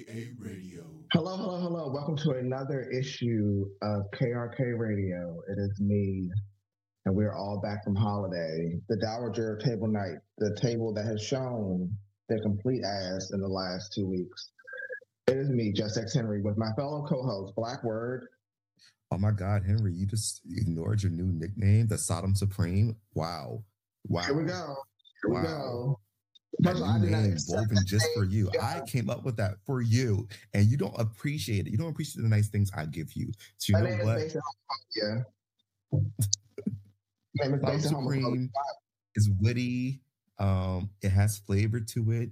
KRKA Radio. Hello, hello, hello. Welcome to another issue of KRK Radio. It is me, and we're all back from holiday. The Dowager Table Night, the table that has shown their complete ass in the last two weeks. It is me, Just X Henry, with my fellow co-host, Black Word. Oh my God, Henry, you just ignored your new nickname, the Sodom Supreme. Wow. Wow. Here we go. Here Wow. we go. That First of I new did not name accept woven just for you. Yeah. I came up with that for you, and you don't appreciate it. You don't appreciate the nice things I give you. So My you name know what? based on homophobia. My name is Sodom based on homophobia. Supreme is witty. Um, it has flavor to it,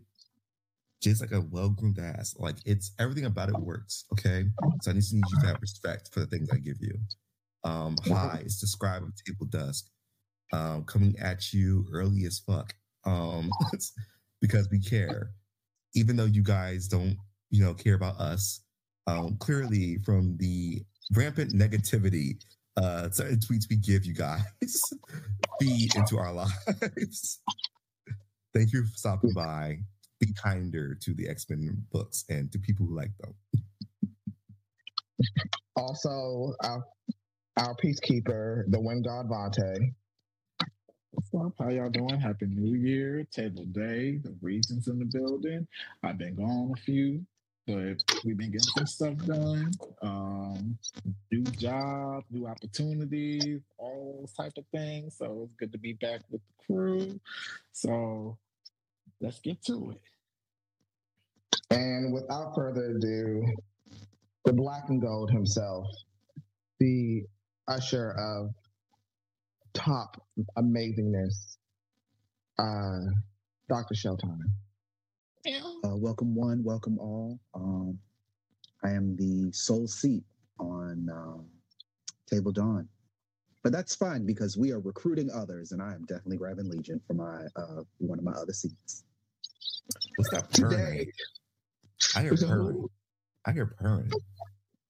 just like a well-groomed ass. Like it's everything about it works. Okay, so I just need you to have respect for the things I give you. Um, hi, it's of table dusk, um, coming at you early as fuck. Um, because we care, even though you guys don't, you know, care about us. Um, clearly from the rampant negativity uh certain tweets we give you guys feed into our lives. Thank you for stopping by. Be kinder to the X-Men books and to people who like them. Also, our, our peacekeeper, the wind god Vontae. What's up? How y'all doing? Happy New Year, Table Day. The Regents in the building. I've been gone a few, but we've been getting some stuff done. Um, new job, new opportunities, all those type of things. So it's good to be back with the crew. So let's get to it. And without further ado, the black and gold himself, the usher of top amazingness, uh, Dr. Showtime. Uh, welcome one, welcome all. Um, I am the sole seat on um, Table Dawn, but that's fine because we are recruiting others, and I am definitely grabbing Legion for my uh, one of my other seats. What's that purring? I hear Who's that? purring. I hear purring.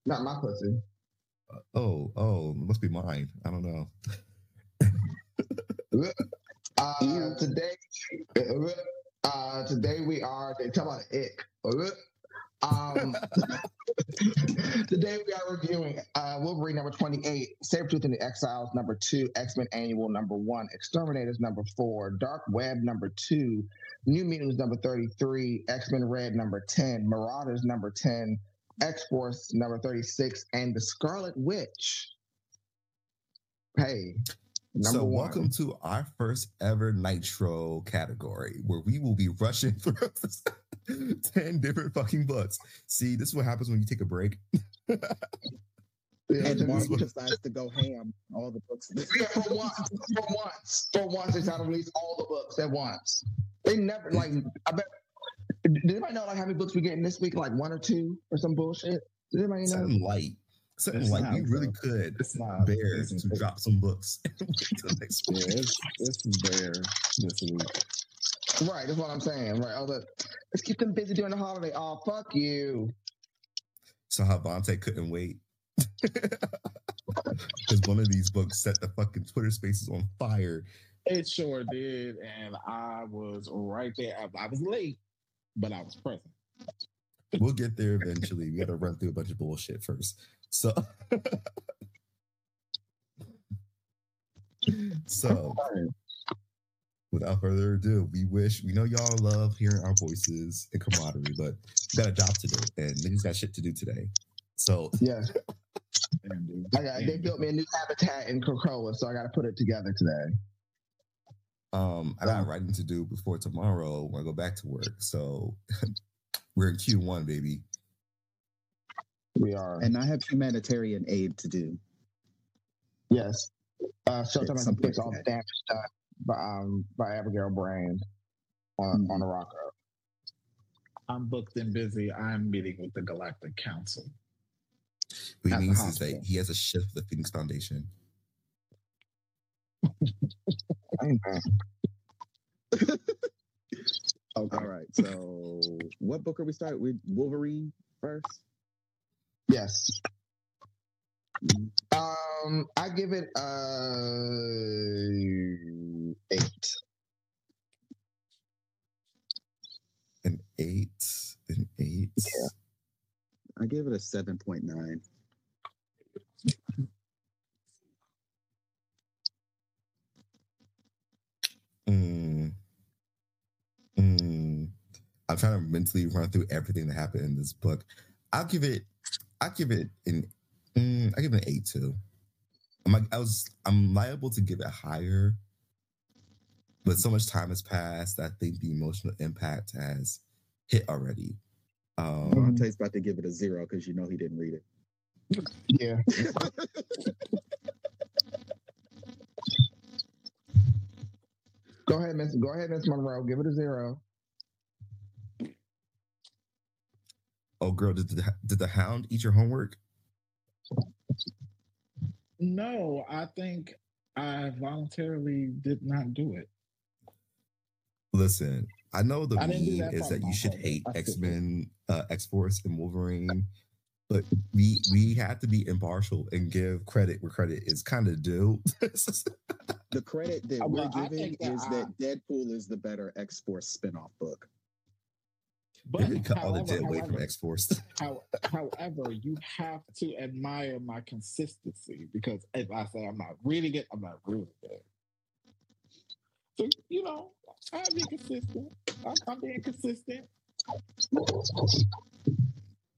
not my pussy. Oh, oh, must be mine. I don't know. Uh, today, uh, today we are, they talk about ick. Um, today we are reviewing uh, Wolverine number 28, Sabretooth and the Exiles number 2, X-Men Annual number 1, X-Terminators number 4, Dark Web number 2, New Mutants number 33, X-Men Red number 10, Marauders number 10, X-Force number 36, and The Scarlet Witch. Hey, number so, one. welcome to our first ever Nitro category where we will be rushing through 10 different fucking books. See, this is what happens when you take a break. Yeah, And just- Marvel decides to go ham all the books. Yeah, for once, for once, for once, they decided to release all the books at once. They never like. I bet. Did anybody know like how many books we getting this week? Like one or two or some bullshit. Did anybody know? Something light. Something It's light. not, We really bro. could It's not bear it's- to drop some books until next Yeah, week. it's, it's bare this week. Right, that's what I'm saying. Right. I was like, let's keep them busy during the holiday. Oh, fuck you. So how Vontae couldn't wait. Because one of these books set the fucking Twitter spaces on fire. It sure did, and I was right there. I, I was late, but I was present. We'll get there eventually. We got to run through a bunch of bullshit first. So, so without further ado, we wish we know y'all love hearing our voices and camaraderie, but we got a job to do, and niggas got shit to do today. So, yeah, I got, they built me a new habitat in Coca-Cola, so I got to put it together today. um, I got writing to do before tomorrow when I go back to work. So, we're in Q one, baby. We are. and I have humanitarian aid to do. yes. Uh, Showtime has to something fix all the like damage done by, um, by Abigail Brand on, Mhm. on the Arakko. I'm booked and busy. I'm meeting with the Galactic Council. What he means is that he has a shift with the Phoenix Foundation. Amen. All right. So, what book are we starting with? Wolverine first. Yes. Um, I give it uh eight. An eight, an eight. Yeah. I gave it a seven point nine. Mm. I'm trying to mentally run through everything that happened in this book. I'll give it. I'll give it an. Mm, I give it an eight two. I'm like, I was. I'm liable to give it higher, but so much time has passed. I think the emotional impact has hit already. Um, Monte's about to give it a zero because you know he didn't read it. Yeah. Go ahead, Miss. Go ahead, Miss Monroe. Give it a zero. Oh, girl, did the did the hound eat your homework? No, I think I voluntarily did not do it. Listen, I know the I didn't meme that is that you should fault. hate X Men, uh, X Force, and Wolverine, but we we have to be impartial and give credit where credit is kind of due. The credit that Uh, we're giving think that is I- that Deadpool is the better X Force spinoff book. But really cut all the dead weight from X Force. how, however, you have to admire my consistency because if I say I'm not reading it, I'm not reading it. So you know, I'm being consistent. I'm, I'm being consistent.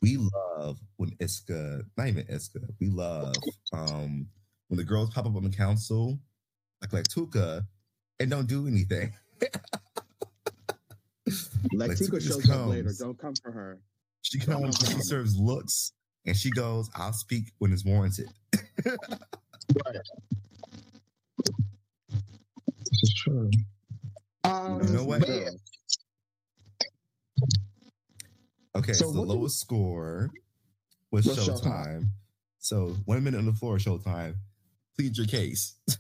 we love when Iska, not even Iska, we love um when the girls pop up on the council, like like Tuka, and don't do anything. Like, Like, Tuka Tuka shows up later. Don't come for her. She comes, she serves looks, and she goes, "I'll speak when it's warranted." This is true. Um, You know what? but yeah, Okay, So so, the what do- lowest score was Was Showtime. Showtime. So one minute on the floor, Showtime. Plead your case.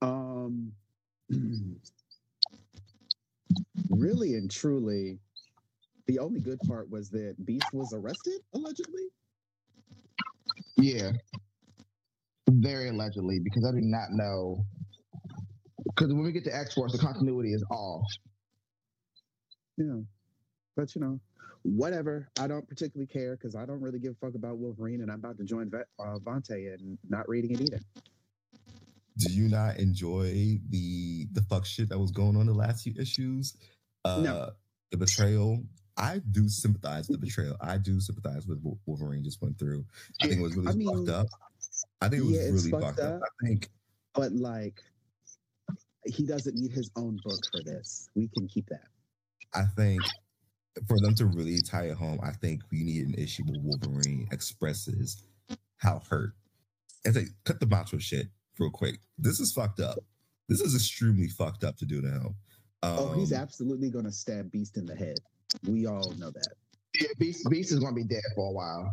Um, really and truly, the only good part was that Beast was arrested allegedly. yeah. Very allegedly, because I do not know. Because when we get to X Force, the continuity is off. Yeah, but you know, whatever. I don't particularly care because I don't really give a fuck about Wolverine, and I'm about to join Vet, uh, Vontae and not reading it either. Do you not enjoy the the fuck shit that was going on the last few issues? Uh No. the betrayal. I do sympathize with the betrayal. I do sympathize with what Wolverine just went through. I think it was really I mean, fucked up. I think it was yeah, really fucked fucked up. up. I think But like, he doesn't need his own book for this. We can keep that. I think for them to really tie it home, I think we need an issue where Wolverine expresses how hurt. And say, cut the macho shit real quick. This is fucked up. This is extremely fucked up to do to him. Um, oh, he's absolutely going to stab Beast in the head. We all know that. Yeah, Beast, Beast is going to be dead for a while.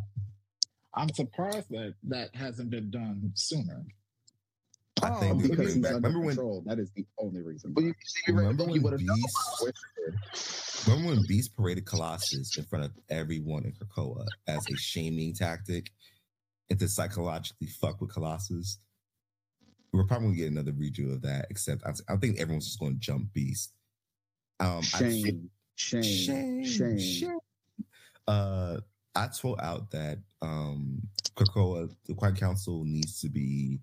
I'm surprised that that hasn't been done sooner. I Oh, think because bring he's back- under remember when control. That is the only reason. But you see, you really remember when would have done Beast remember when Beast paraded Colossus in front of everyone in Krakoa as a shaming tactic and to psychologically fuck with Colossus? We're probably gonna get another redo of that, except I, I think everyone's just gonna jump Beast. Um, I think- Shame, shame, shame. Uh, I told out that um, Krakoa, the Quiet Council, needs to be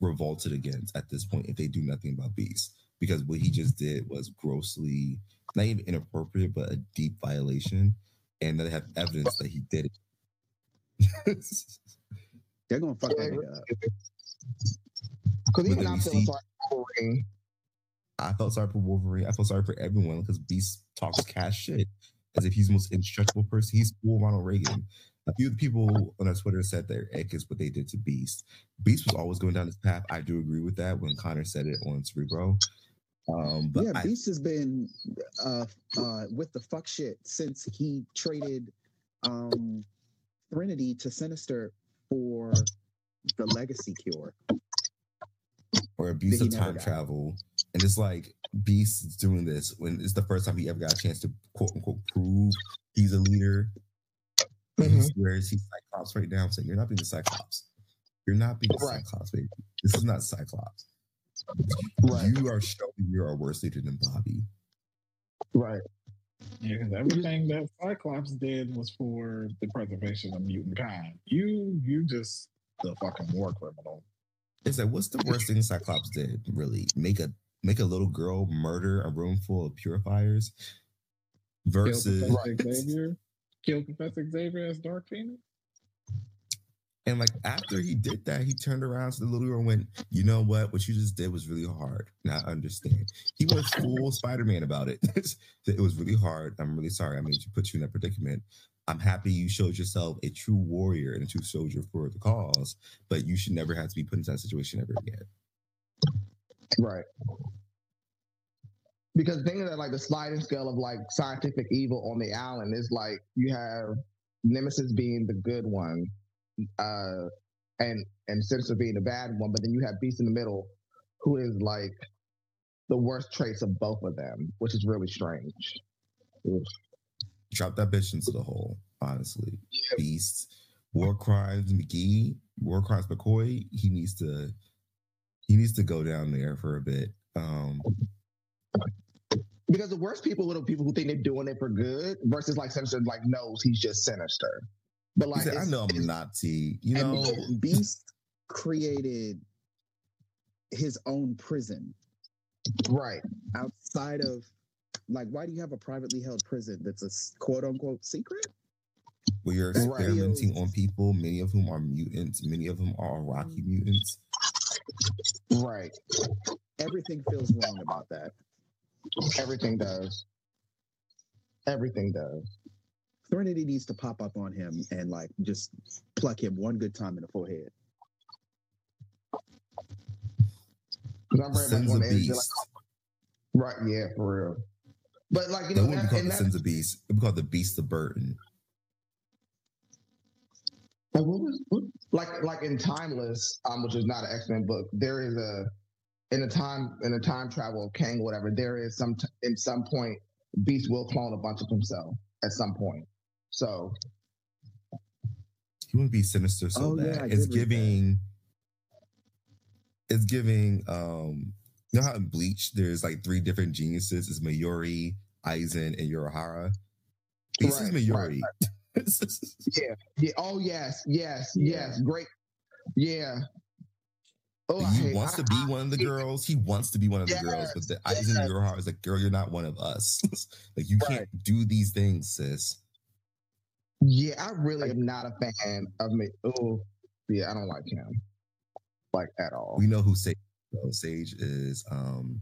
revolted against at this point if they do nothing about Beast, because what he just did was grossly not even inappropriate, but a deep violation, and they have evidence that he did it. They're gonna fuck that nigga up. Because even But I'm we feeling see- sorry for Wolverine. I felt sorry for Wolverine. I felt sorry for everyone because Beast talks cash shit as if he's the most indestructible person. He's full Ronald Reagan. A few people on our Twitter said their ick is what they did to Beast. Beast was always going down this path. I do agree with that when Connor said it on Cerebro. Um, but yeah, I, Beast has been uh, uh, with the fuck shit since he traded um, Threnody to Sinister for the Legacy Cure. Or abuse of time travel. And it's like Beast is doing this when it's the first time he ever got a chance to quote unquote prove he's a leader. And He swears he's Cyclops right now. I'm saying you're not being a Cyclops. You're not being a Right. Cyclops, baby. This is not Cyclops. Right. You are showing you're a worse leader than Bobby. Right. Yeah, because everything that Cyclops did was for the preservation of mutant kind. You, you just the fucking war criminal. It's like, what's the worst thing Cyclops did? Really, make a make a little girl murder a room full of purifiers versus Kill Professor Xavier. Kill Professor Xavier as Dark Phoenix. And like after he did that, he turned around to the little girl and went, "You know what? What you just did was really hard. Now I understand." He was full Spider-Man about it. it was really hard. I'm really sorry. I made you put you in that predicament. I'm happy you showed yourself a true warrior and a true soldier for the cause, but you should never have to be put into that situation ever again. Right. Because thinking that like the sliding scale of like scientific evil on the island is like you have Nemesis being the good one, uh, and and Sinister being the bad one, but then you have Beast in the middle, who is like the worst traits of both of them, which is really strange. Drop that bitch into the hole, honestly. Yeah. Beast, War Crimes McGee, War Crimes McCoy, he needs to he needs to go down there for a bit. Um because the worst people are the people who think they're doing it for good versus like Sinister like knows he's just sinister. But like, said, I know I'm a Nazi. You know, Beast created his own prison, right outside of like. Why do you have a privately held prison that's a quote unquote secret? Where you're experimenting right. on people, many of whom are mutants, many of them are Arakkii mutants. Right. Everything feels wrong about that. Everything does. Everything does. Serenity needs to pop up on him and like just pluck him one good time in the forehead. Of Beast. Right, yeah, for real. But like you know, wouldn't be called the Sins of Beast. It'd be called the Beast of Burden. Like, what was, what, like like in Timeless, um, which is not an X Men book. There is a in a time in a time travel Kang whatever. There is some t- in some point Beast will clone a bunch of himself at some point. So he wouldn't be sinister so oh, bad. Yeah, it's giving it's giving um you know how in Bleach there's like three different geniuses, is Mayuri, Aizen, and Urahara. This right, is Mayuri. Right, right. yeah. Yeah. Oh yes, yes, yeah. yes. Great. Yeah. Oh, he hate, wants I, to be I, one of the girls. He wants to be one of the girls, but the yes. Aizen and Urahara is like, girl, you're not one of us. like you can't do these things, sis. Yeah, I really am not a fan of me. Oh, yeah, I don't like him like at all. We know who Sage. Sage is um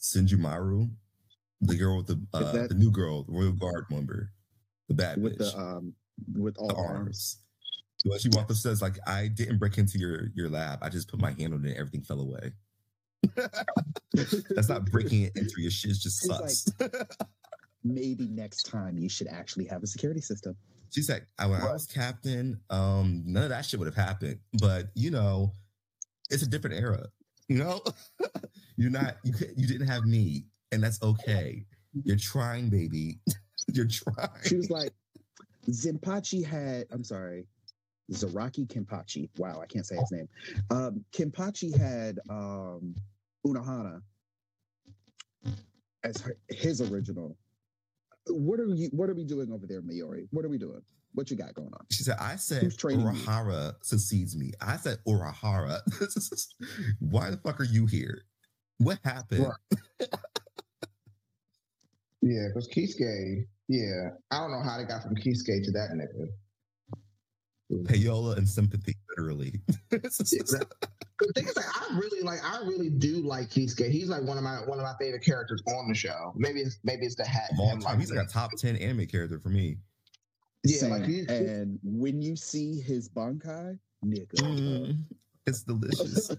Senjumaru, the girl with the uh, that, the new girl, the Royal Guard member, the bad with bitch. the um with all the arms. arms. Well, she walked up says like, "I didn't break into your your lab. I just put my hand on it. and Everything fell away." That's not breaking it into your shit. It's just sucks. Like, maybe next time you should actually have a security system. She said, when I was captain, um, none of that shit would have happened. But you know, it's a different era. You know, you're not you you didn't have me, and that's okay. You're trying, baby. you're trying. She was like, Zimpachi had. I'm sorry. Zaraki Kenpachi. Wow, I can't say his name. Um, Kenpachi had um, Unohana as her, his original what are you what are we doing over there, Mayuri? What are we doing? What you got going on? She said, I said Urahara succeeds me. I said Urahara. Why the fuck are you here? What happened? Right. yeah, because Kisuke, yeah. I don't know how they got from Kisuke to that nigga. Payola and sympathy, literally. the thing is, like, I really like. I really do like Kisuke. He's like one of my one of my favorite characters on the show. Maybe it's maybe it's the hat. All time, he's like a top ten anime character for me. Yeah, like and when you see his bankai, nigga, mm, it's delicious.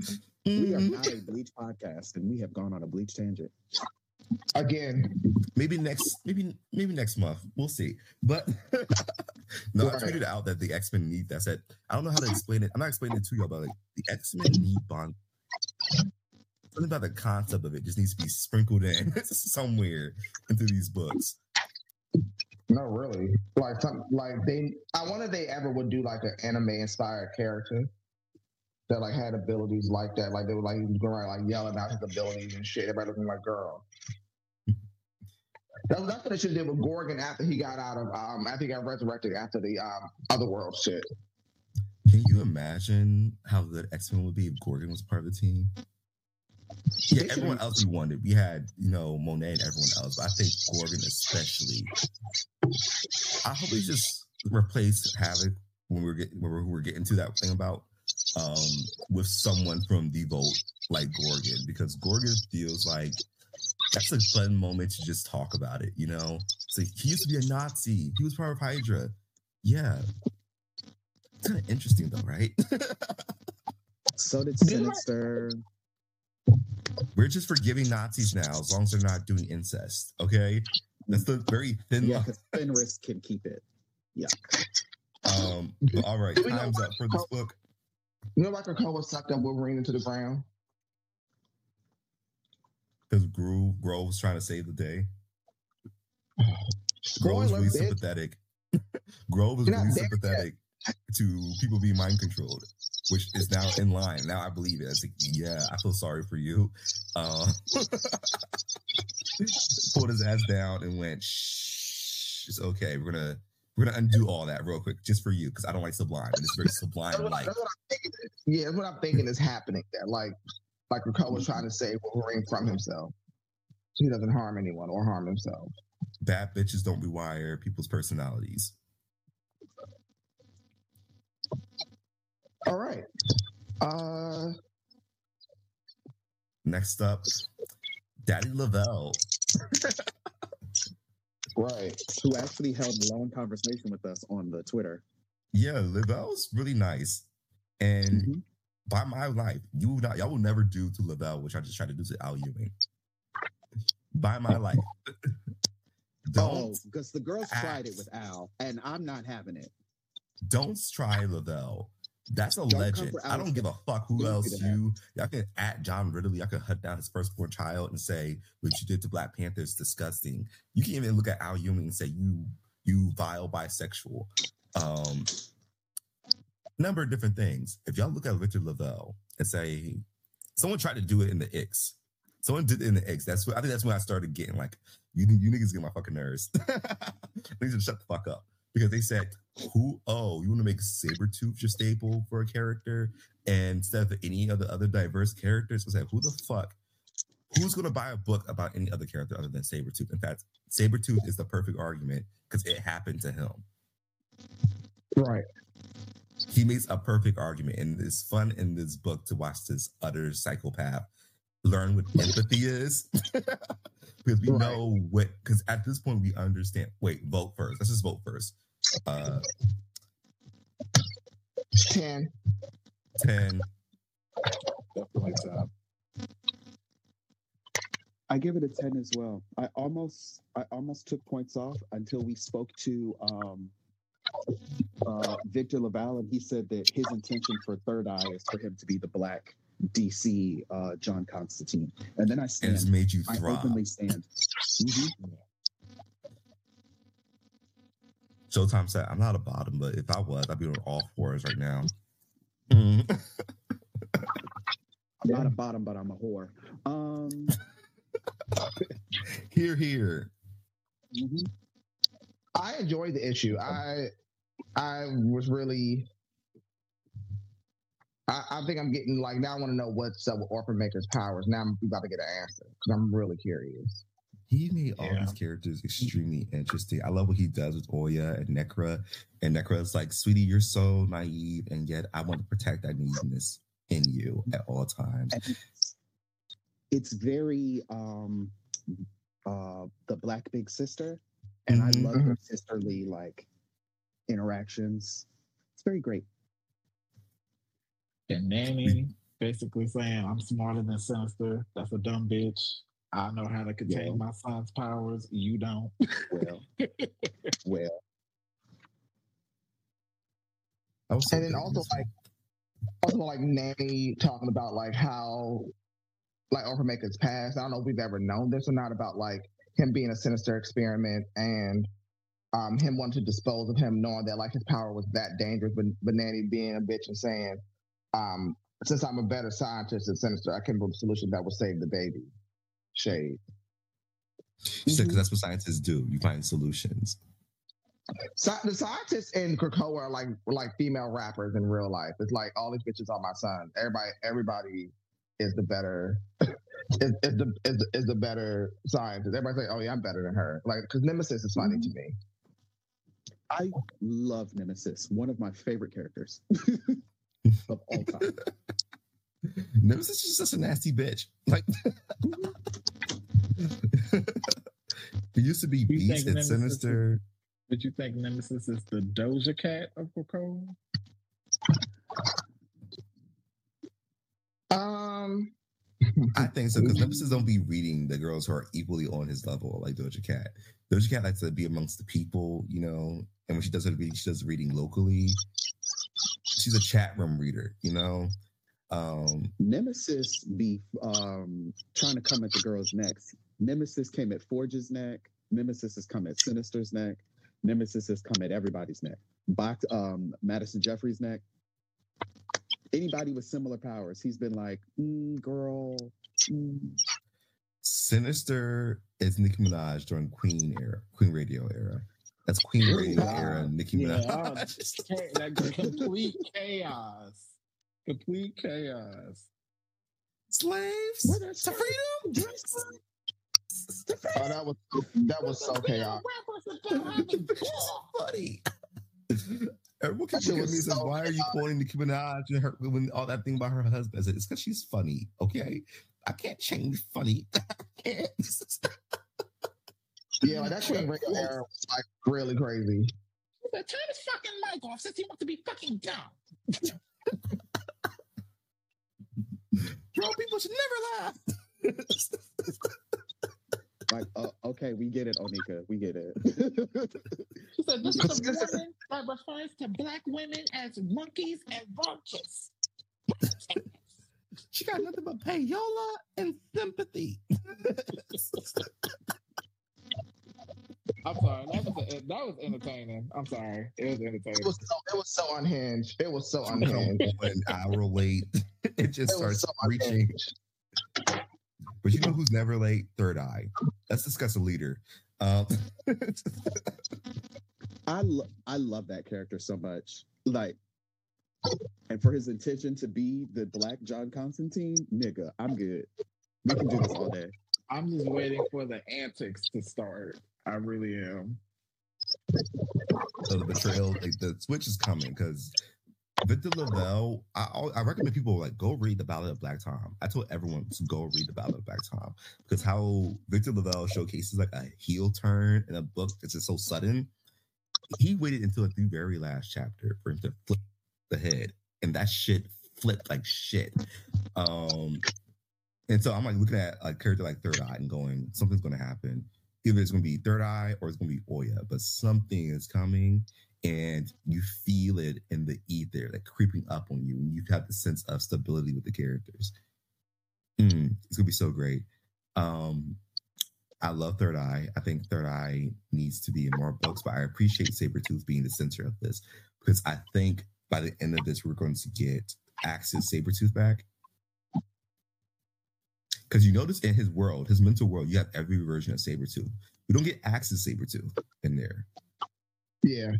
we are not a bleach podcast, and we have gone on a bleach tangent again. Maybe next, maybe maybe next month. We'll see. But no, right. I tweeted out that the X Men need that. said I don't know how to explain it. I'm not explaining it to y'all, but like the X Men need bond. Something about the concept of it just needs to be sprinkled in somewhere into these books. No, really. Like some, like they. I wonder if they ever would do like an anime inspired character that like had abilities like that. Like they were like he like yelling out his abilities and shit. Everybody looking like girl. That's, what they should do with Gorgon after he got out of um after he got resurrected after the um other world shit. Can you imagine how good X Men would be if Gorgon was part of the team? Yeah, everyone else we wanted. We had, you know, Monet and everyone else, but I think Gorgon especially. I hope we just replace Havoc when we're getting when we're, we're getting to that thing about um with someone from the vote like Gorgon because Gorgon feels like that's a fun moment to just talk about it, you know. So he used to be a Nazi. He was part of Hydra. Yeah. It's kind of interesting though, right? So did Sinister. We're just forgiving Nazis now as long as they're not doing incest. Okay. That's the very thin Yeah, line. because Fenris can keep it. Yeah. Um, all right, Do we know time's up for this book. You know, Rocket Krakoa sucked up Wolverine into the ground. Because Grove, Grove was trying to save the day. Grove was Spoiler, really sympathetic. Grove was You're really there sympathetic to people being mind controlled, which is now in line. Now I believe it. It's like, yeah, I feel sorry for you. Uh, pulled his ass down and went, shh, it's okay. We're gonna we're gonna undo all that real quick just for you because I don't like Sublime. And it's very Sublime like. that's what I'm thinking. Yeah, that's what I'm thinking is happening there. Like, like Krakoa's trying to save Wolverine from himself, he doesn't harm anyone or harm himself. Bad bitches don't rewire people's personalities. All right. Uh, Next up, Daddy LaValle. right. Who actually held a long conversation with us on the Twitter. Yeah, LaValle's really nice. And Mhm. by my life, you will not, y'all will never do to LaValle, which I just tried to do to Al Ewing. By my life. Oh, Don't because the girls tried it with Al, and I'm not having it. Don't try LaValle. That's a legend. I don't give a fuck who else you y'all can at John Ridley, I can hunt down his firstborn child and say what you did to Black Panther is disgusting. You can even look at Al Ewing and say you you vile bisexual. Um number of different things. If y'all look at Richard LaValle and say someone tried to do it in the X. Someone did it in the X. That's what I think that's when I started getting like, you, you niggas get my fucking nerves. Niggas just shut the fuck up. Because they said, who oh, you want to make Sabretooth your staple for a character? And instead of any of the other diverse characters, was like, who the fuck? Who's gonna buy a book about any other character other than Sabretooth? In fact, Sabretooth is the perfect argument because it happened to him Right. he makes a perfect argument and it's fun in this book to watch this utter psychopath learn what empathy is because we Right. know what because at this point we understand wait vote first let's just vote first uh 10. 10 Definitely top. I give it a 10 as well. I almost I almost took points off until we spoke to um uh Victor LaValle and he said that his intention for Third Eye is for him to be the black DC uh John Constantine. And then I stand it's made you I openly stand. Mhm. Showtime said i'm not a bottom but if i was i'd be on all fours right now Mm. I'm not a bottom, but I'm a whore. Um here here mhm. I enjoyed the issue. I I was really I, I think I'm getting like now I want to know what's up with Orphan Maker's powers. Now I'm about to get an answer because I'm really curious. He made all Yeah. these characters extremely interesting. I love what he does with Oya and Necra. And Necra is like, sweetie, you're so naive, and yet I want to protect that naiveness in you at all times. It's, it's very um uh the black big sister. And Mhm. I love their sisterly like interactions. It's very great. And Nanny basically saying, I'm smarter than Sinister. That's a dumb bitch. I know how to contain Yeah. my son's powers. You don't. Well, well, I so And then also like also like Nanny talking about like how like Orphan Maker's past. I don't know if we've ever known this or not about like him being a sinister experiment and um him wanting to dispose of him, knowing that like his power was that dangerous, but but Nanny being a bitch and saying, um, since I'm a better scientist than sinister, I came up with a solution that will save the baby. Shade. She said mm-hmm. because that's what scientists do. You find solutions. So, the scientists in Krakoa are like like female rappers in real life. It's like all these bitches are my son. Everybody, everybody is the better is, is the is the, is the better scientist. Everybody's like, "Oh yeah, I'm better than her." Like because Nemesis is funny to mm-hmm. me. I love Nemesis, one of my favorite characters of all time. Nemesis is just a nasty bitch. Like it used to be You Beast and Nemesis is- Sinister. Did you think Nemesis is the Doja Cat of Krakoa? Um, I think so because Nemesis don't be reading the girls who are equally on his level, like Doja Cat. Doja Cat likes to be amongst the people, you know, and when she does her reading, she does reading locally. She's a chat room reader, you know. Um, Nemesis be um, trying to come at the girl's necks. Nemesis came at Forge's neck. Nemesis has come at Sinister's neck. Nemesis has come at everybody's neck. Box, um, Madison Jeffries' neck. Anybody with similar powers, he's been like, mm, "Girl, mm. Sinister is Nicki Minaj during Queen era, Queen Radio era. That's Queen Radio Wow. era, Nicki Yeah, Minaj. oh, Cha- like complete chaos. Complete chaos. Slaves What a to freedom. oh, that was that was so chaotic. funny. Everyone That keeps shit looking at me was and says, so "Why are you quoting Nicki Minaj and her when all that thing about her husband?" I said, "It's because she's funny." Okay, I can't change funny. I can't. Yeah, like that Queen Radio era was like really crazy. Turn his fucking mic off since he wants to be fucking dumb. Grown people should never laugh. like, uh, okay, we get it, Onika, we get it." She said, This is a woman that refers to black women as monkeys and vultures. she got nothing but payola and sympathy. I'm sorry. That was, that was entertaining. I'm sorry. It was entertaining. It was so it was so unhinged. It was so unhinged. on, an hour late. It just It starts so reaching. But you know who's never late? Third Eye. Let's discuss a leader. Um, I lo- I love that character so much. Like, and for his intention to be the Black John Constantine, nigga, I'm good. We can do this all day. I'm just waiting for the antics to start. I really am. so the betrayal, like the switch is coming because Victor LaValle. I I recommend people like go read the Ballad of Black Tom. I told everyone to go read the Ballad of Black Tom because how Victor LaValle showcases like a heel turn in a book that's just so sudden. He waited until the very last chapter for him to flip the head, and that shit flipped like shit. Um, and so I'm like looking at a character like Third Eye and going, something's going to happen. Either it's going to be Third Eye or it's going to be Oya, but something is coming, and you feel it in the ether, like creeping up on you, and you have the sense of stability with the characters. Mm, it's going to be so great. Um, I love Third Eye. I think Third Eye needs to be in more books, but I appreciate Sabretooth being the center of this because I think by the end of this, we're going to get Axis Sabretooth back. Because you notice in his world, his mental world, you have every version of Saber Sabretooth. We don't get access Axis Sabretooth in there. Yeah.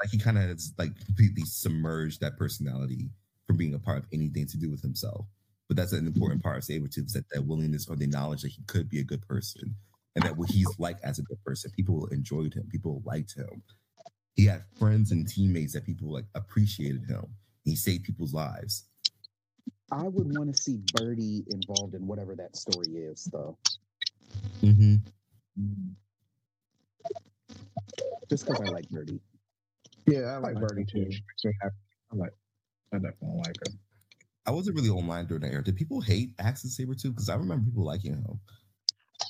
Like he kind of has like completely submerged that personality from being a part of anything to do with himself. But that's an important part of Sabretooth is that, that willingness or the knowledge that he could be a good person and that what he's like as a good person, people enjoyed him, people liked him. He had friends and teammates that people like appreciated him. He saved people's lives. I would want to see Birdie involved in whatever that story is, though. Mm-hmm. Just because I like Birdie. Yeah, I like Birdie too. She makes me happy. I definitely like her. I wasn't really online during that era. Did people hate Axis too? Because I remember people liking him.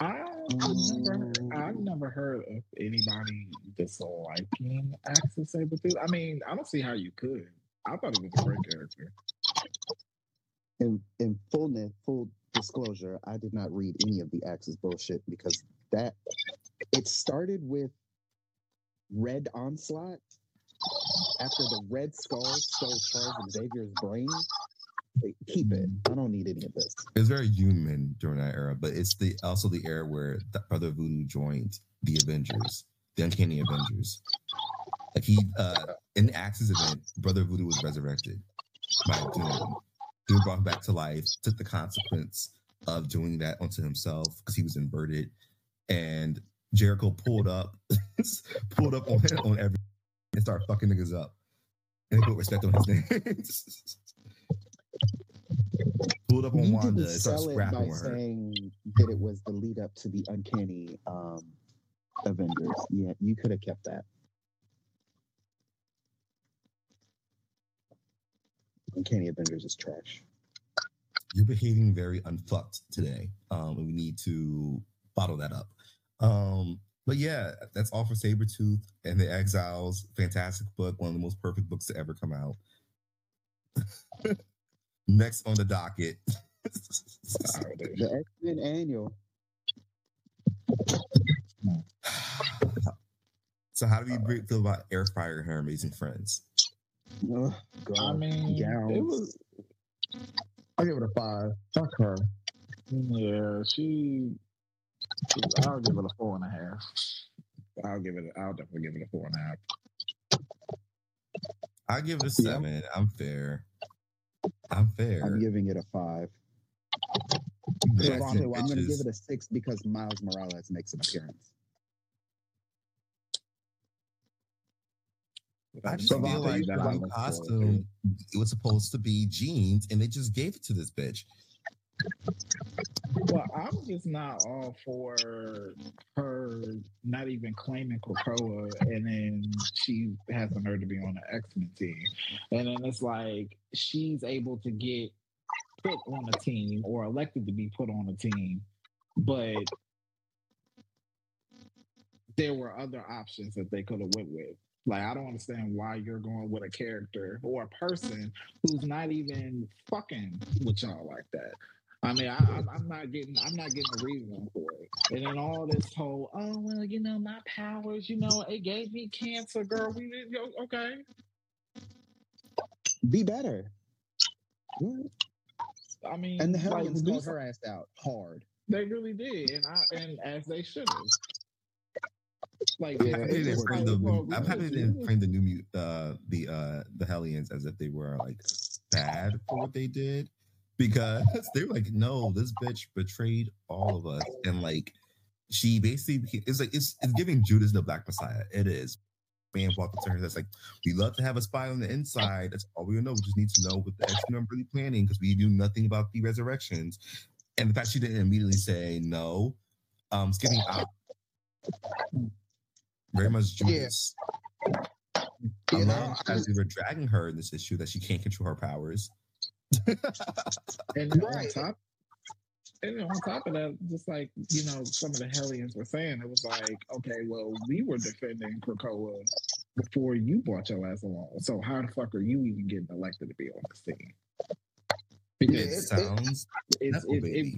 I, I've never, I've never heard of anybody disliking Axis too. I mean, I don't see how you could. I thought it was a great character. In in fullness, full disclosure, I did not read any of the Axis bullshit because that it started with Red Onslaught after the Red Skull stole Charles Xavier's brain. Keep it. I don't need any of this. It's very human during that era, but it's the also the era where the Brother Voodoo joined the Avengers, the Uncanny Avengers. Like he uh in the Axis event, Brother Voodoo was resurrected by Doom. Doom brought him back to life, took the consequence of doing that onto himself because he was inverted. And Jericho pulled up, pulled up on him, on every and started fucking niggas up. And they put respect on his name. pulled up on You Wanda and started sell it by scrapping with her. saying that it was the lead up to the Uncanny um, Avengers. Yeah, you could have kept that. Uncanny Avengers is trash. You're behaving very unfucked today. Um, and we need to bottle that up. Um, but yeah, that's all for Sabretooth and the Exiles. Fantastic book, one of the most perfect books to ever come out. Next on the docket. The X Men Annual. so how do we feel about Airfire and her amazing friends? Oh, God. I mean, Gowns. it was I give it a five. Fuck her. yeah. She, I'll give it a four and a half. I'll give it. I'll definitely give it a four and a half. I give it a seven. I'm fair. I'm fair. I'm giving it a five. Best Devontae in I'm going to give it a six because Miles Morales makes an appearance. I just So feel like you the new costume it was supposed to be jeans, and they just gave it to this bitch. Well, I'm just not all for her not even claiming Krakoa, and then she has the nerve to be on the X Men team, and then it's like she's able to get put on a team or elected to be put on a team, but there were other options that they could have went with. Like I don't understand why you're going with a character or a person who's not even fucking with y'all like that. I mean, I, I'm, I'm not getting, I'm not getting a reason for it. And then all this whole, oh well, you know, my powers, you know, it gave me cancer, girl. We did, okay. Be better. I mean, And the like, Hellions do called her ass out hard. They really did, and I, and as they should have. Like, Yeah, I'm they didn't frame the new- I'm happy just- they didn't frame the new uh the uh the Hellions as if they were like bad for what they did because they were like, no, this bitch betrayed all of us, and like she basically became, it's like it's it's giving Judas the Black Messiah. It is. Man brought the turn that's like we love to have a spy on the inside. That's all we know. We just need to know what the Men are really planning because we knew nothing about the resurrections. And the fact she didn't immediately say no, um, giving out very much Yeah. Judas. I You know, love as they were dragging her in this issue that she can't control her powers. And then on top, and on top of that, just like you know, some of the Hellions were saying, it was like, okay, well, we were defending Krakoa before you brought your ass along. So how the fuck are you even getting elected to be on the scene? It Because Yeah, it- sounds it's, Nepo it, it,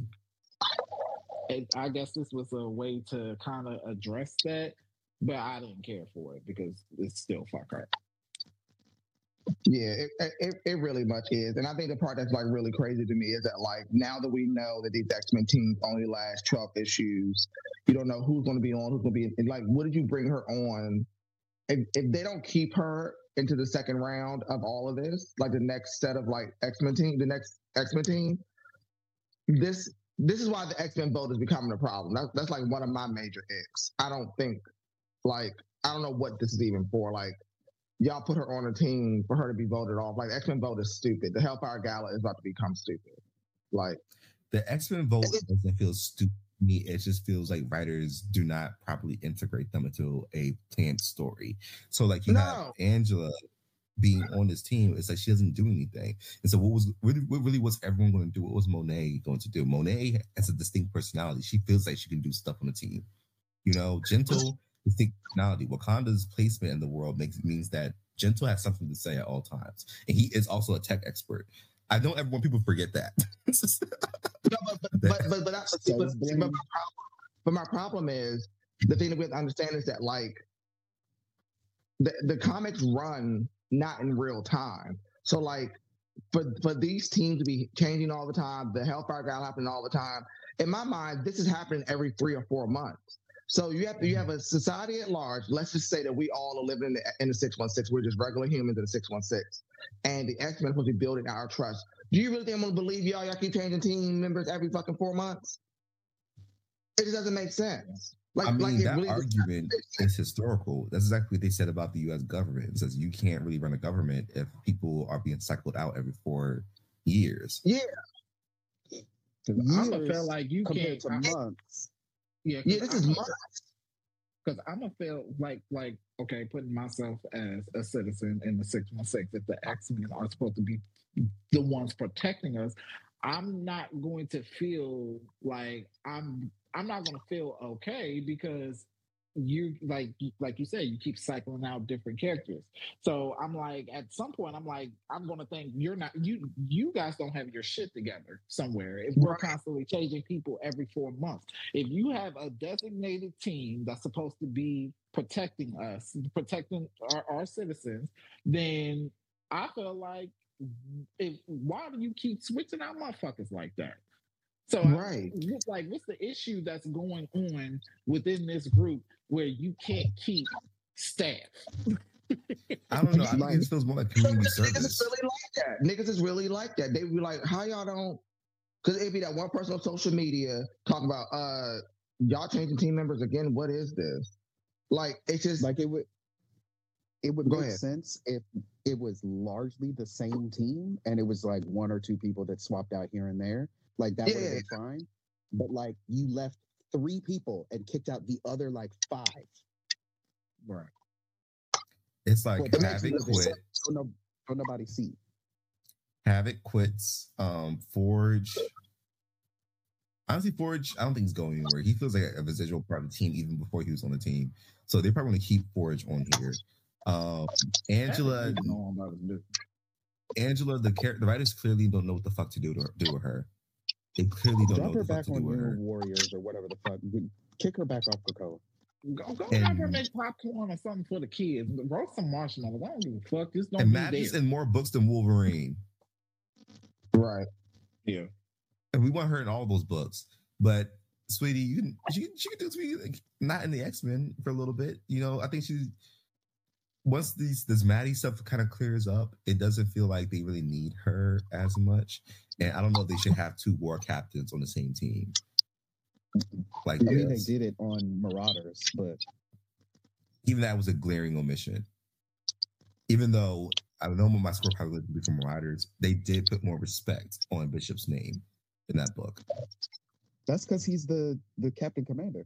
it, I guess this was a way to kind of address that, but I didn't care for it because it's still fuck her. Yeah, it, it, it really much is. And I think the part that's like really crazy to me is that like now that we know that these X Men teams only last 12 issues, you don't know who's going to be on, who's going to be like, what did you bring her on? If, if they don't keep her into the second round of all of this, like the next set of like X Men team, the next X Men team, this this is why the X Men vote is becoming a problem. That's that's like one of my major icks. I don't think like I don't know what this is even for. Like y'all put her on a team for her to be voted off. Like X Men vote is stupid. The Hellfire Gala is about to become stupid. Like the X Men vote doesn't feel stupid to me. It just feels like writers do not properly integrate them into a planned story. So like you No. have Angela being on this team, it's like she doesn't do anything. And so what was really what really was everyone going to do? What was Monet going to do? Monet has a distinct personality. She feels like she can do stuff on the team. You know, gentle, distinct personality. Wakanda's placement in the world makes means that Gentle has something to say at all times. And he is also a tech expert. I don't ever want people to forget that. no, but but but but, but, I, but, but, but, my problem, but my problem is the thing that we have to understand is that like the the comics run not in real time. So like for for these teams to be changing all the time, the Hellfire guy happening all the time. In my mind, this is happening every three or four months. So you have to, you have a society at large. Let's just say that we all are living in the in the six one six. We're just regular humans in the six one six, and the X Men supposed to be building our trust. Do you really think I'm gonna believe y'all? Y'all keep changing team members every fucking four months? It just doesn't make sense. Like, I mean, like that really argument is historical. That's exactly what they said about the U.S. government. It says you can't really run a government if people are being cycled out every four years. yeah, I'm gonna feel like you compared can't. to I- months. Yeah, yeah. This is months. because I'm gonna feel like like okay, putting myself as a citizen in the six one six. If the X Men are supposed to be the ones protecting us, I'm not going to feel like I'm. I'm not going to feel okay because you like like you said you keep cycling out different characters. So i'm like at some point i'm like i'm going to think you're not you you guys don't have your shit together somewhere. If we're constantly changing people every four months. If you have a designated team that's supposed to be protecting us protecting our, our citizens then i feel like if why do you keep switching out motherfuckers like that? So Right. what's like what's the issue that's going on within this group where you can't keep staff I don't know. I think Like- it feels more like So community niggas is really like that. Niggas is really like that. They be like, how y'all don't? Because it'd be that one person on social media talking about, uh, y'all changing team members again. What is this? Like, it's just Like it would, it would Go make ahead. sense if it was largely the same team and it was like one or two people that swapped out here and there. Like that would Yeah. have been fine. But like you left three people and kicked out the other like five. right It's like Well, that makes Havoc no quit. sense. So no, so nobody see. Havoc quits. Um, Forge. Honestly, Forge, I don't think he's going anywhere. He feels like a residual part of the team even before he was on the team. So they're probably going to keep Forge on here. Um, Angela, That's going on about his business. Angela, the character, the writers clearly don't know what the fuck to do to her, do with her. They clearly don't Drop know her what the fuck back to on do with New. Warriors or whatever the fuck. Kick her back off the code. Go, go And- have her make popcorn or something for the kids. Roast some marshmallows. I don't give a fuck. Just don't And Maddie's in more books than Wolverine. right. yeah. And we want her in all those books. But sweetie, you can she, she can do sweetie like, not in the X Men for a little bit. You know, I think she once these this Maddie stuff kind of clears up, it doesn't feel like they really need her as much. And I don't know if they should have two war captains on the same team. Like I mean, they did it on Marauders, but even that was a glaring omission. Even though I don't know what my score probably would be from Riders, they did put more respect on Bishop's name in that book. that's because he's the the captain commander.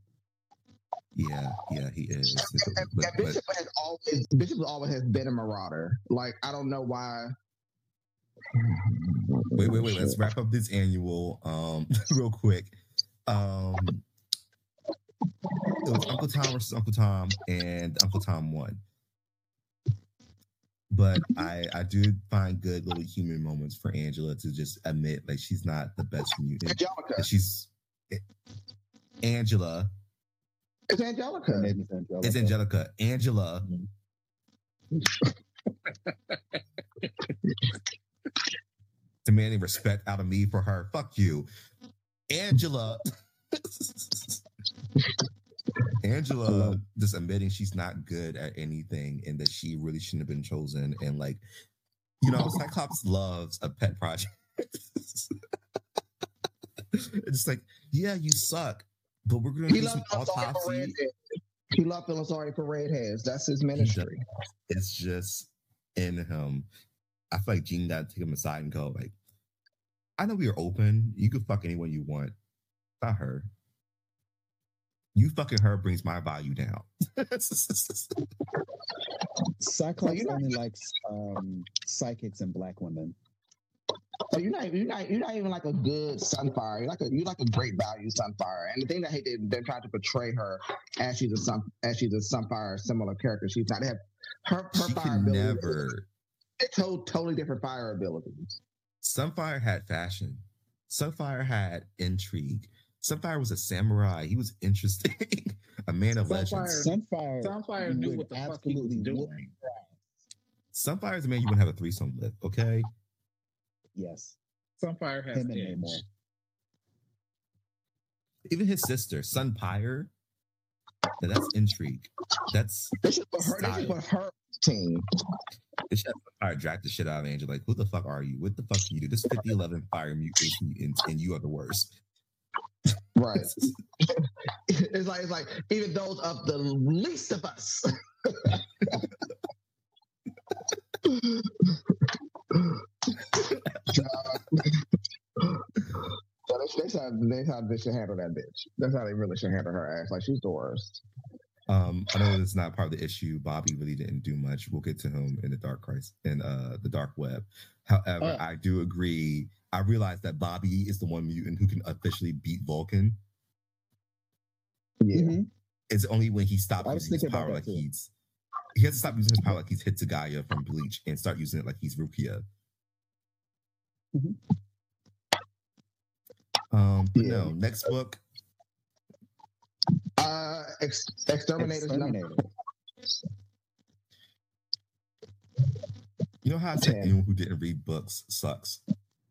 Yeah, yeah, he is. But, and but Bishop has always Bishop always has been a marauder. Like, I don't know why. Wait, wait, wait. Let's wrap up this annual um real quick. Um it was Uncle Tom versus Uncle Tom, and Uncle Tom won. But I I do find good little human moments for Angela to just admit like she's not the best mutant. Angelica. that she's Angela. It's Angelica. Her name is Angelica. It's Angelica. Angela. Demanding respect out of me for her. Fuck you. Angela. Angela just admitting she's not good at anything and that she really shouldn't have been chosen. And like, you know, Cyclops loves a pet project. it's like, yeah, you suck, but we're gonna He do some autopsy. He loves feeling sorry for redheads. That's his ministry. It's just in him. I feel like Jean got to take him aside and go, like, I know we are open. You can fuck anyone you want. Not her. You fucking her brings my value down. Cyclops you're only likes um, psychics and black women. So you're not you're not you're not even like a good Sunfire. You're like a you're like a great value Sunfire. And the thing that I hate they they're trying to portray her as she's a sun as she's a Sunfire similar character. She's not. They have her her she fire can abilities. never. They're to- totally different fire abilities. Sunfire had fashion. Sunfire had intrigue. Sunfire was a samurai. He was interesting. a man of Sunfire- legends. Sunfire, Sunfire knew what the fuck he was absolutely doing. whoop Sunfire is a man you want to have a threesome with, okay? Yes. Sunfire has Him edge. Namor. Even his sister, Sunpyre. Now, that's intrigue. That's They should put her. They should put her team. They should have Sunfire drag the shit out of Angel. Like, who the fuck are you? What the fuck do you do? This 5011 fire mutation, mutants, and you are the worst. Right. it's like it's like even those of the least of us. So they, that's how that's how they should handle that bitch. That's how they really should handle her ass. Like she's the worst. Um, I know it's not part of the issue. Bobby really didn't do much. We'll get to him in the dark Christ in uh the dark web. However, Uh. I do agree. I realize that Bobby is the one mutant who can officially beat Vulcan. Yeah. Mhm. It's only when he stops using his power like too. he's he has to stop using his power like he's Hitsugaya from Bleach and start using it like he's Rukia. Mhm. Um, but Yeah. no, next book. Uh, ex- X-Terminators. Number, X-Terminator. You know how I said Ten. anyone who didn't read books sucks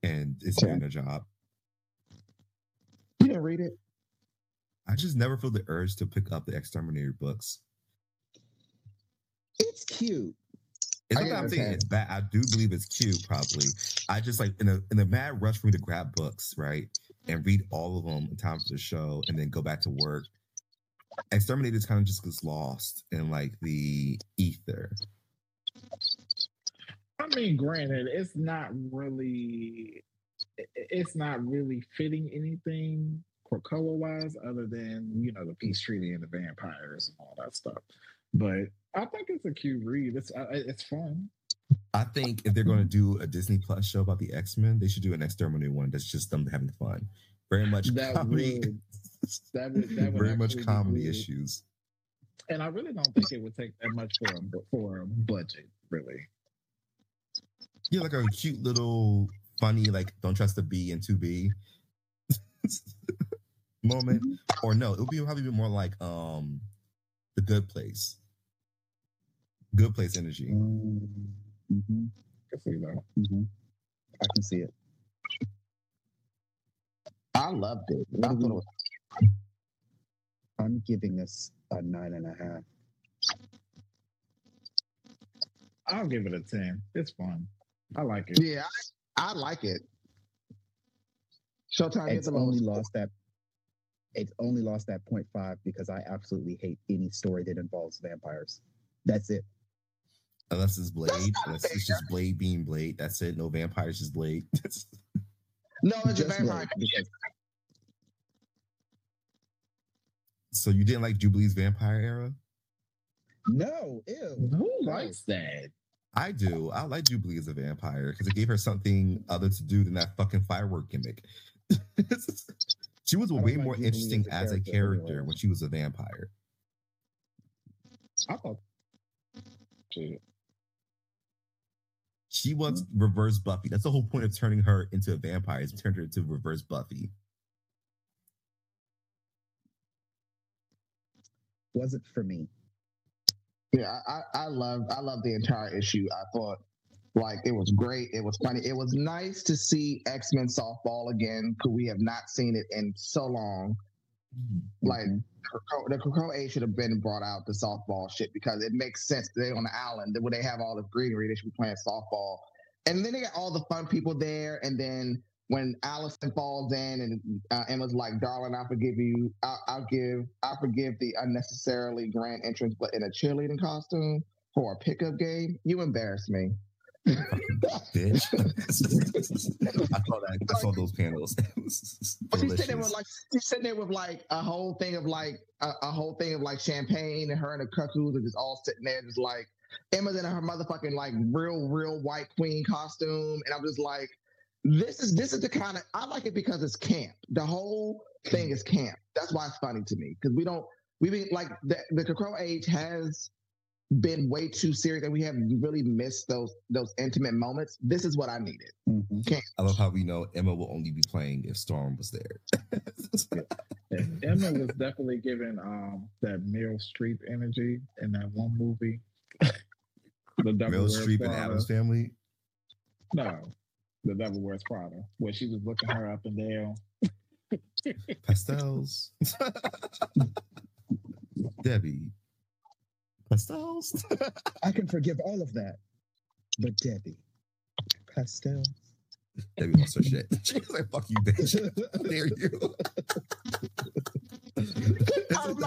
and is Ten. doing their job. you didn't read it. I just never feel the urge to pick up the X-Terminator books. It's cute. It's I not that I'm saying understand. it's bad. I do believe it's cute, probably. I just like in a in a mad rush for me to grab books, right, and read all of them in time for the show, and then go back to work. X-Terminators kind of just gets lost in like the ether. I mean, granted, it's not really, it's not really fitting anything Krakoa wise, other than you know the peace treaty and the vampires and all that stuff. But I think it's a cute read. It's uh, it's fun. I think if they're going to do a Disney Plus show about the X Men, they should do an X-Terminator one that's just them having fun. Very much That would- That would that would very much comedy good. issues. And I really don't think it would take that much for a for a budget, really. Yeah, like a cute little funny, like don't trust the B and 2B moment. Or no, it would be probably be more like um the good place. Good place energy. Mm-hmm. I can see that. hmm I can see it. I loved it. I thought it was I'm giving this a nine and a half. I'll give it a ten. It's fun. I like it. Yeah, I, I like it. Showtime gets It's only lost that. It's only lost that 0.5 because I absolutely hate any story that involves vampires. That's it. Unless it's Blade. not Unless it's just Blade being Blade. That's it. No vampires, just Blade. No, it's a Just vampire. Blade, because so you didn't like Jubilee's vampire era? no, ew. Who likes that? I do. I like Jubilee as a vampire because it gave her something other to do than that fucking firework gimmick. she was way like more Jubilee interesting as as a a character character anyway. when she was a vampire. I thought. Shit. She was Mm-hmm. reverse Buffy. That's the whole point of turning her into a vampire. Is turned her into reverse Buffy. Wasn't for me. Yeah, I, I, love I love the entire issue. I thought like it was great. It was funny. It was nice to see X Men softball again because we have not seen it in so long. Like Mhm. The Krakoa A should have been brought out the softball shit because it makes sense. They on the island where they have all the greenery. They should be playing softball, and then they got all the fun people there. And then when Alison falls in and uh, Emma's like, "Darling, I forgive you. I'll, I'll give. I forgive the unnecessarily grand entrance, but in a cheerleading costume for a pickup game. You embarrass me." Bitch. I saw that. I saw those panels. But she's sitting there with like she's sitting there with like a whole thing of like a, a whole thing of like champagne, and her and the cuckoos are just all sitting there, just like Emma's in her motherfucking like real, real white queen costume, and I'm just like, this is this is the kind of I like it because it's camp. The whole thing is camp. That's why it's funny to me because we don't we be like the the Krakoa age has been way too serious and we have really missed those those intimate moments. This is what I needed. Mhm. I love how we know Emma will only be playing if Storm was there. And Emma was definitely giving um that Meryl Streep energy in that one movie. the Devil Meryl Streep and Addams family. No, The Devil Wears Prada, where she was looking her up and down. Pastels. Debbie. Pastels. I can forgive all of that, but Debbie, Pastels. Debbie lost her shit. She was like, fuck you, bitch. How dare you? Isn't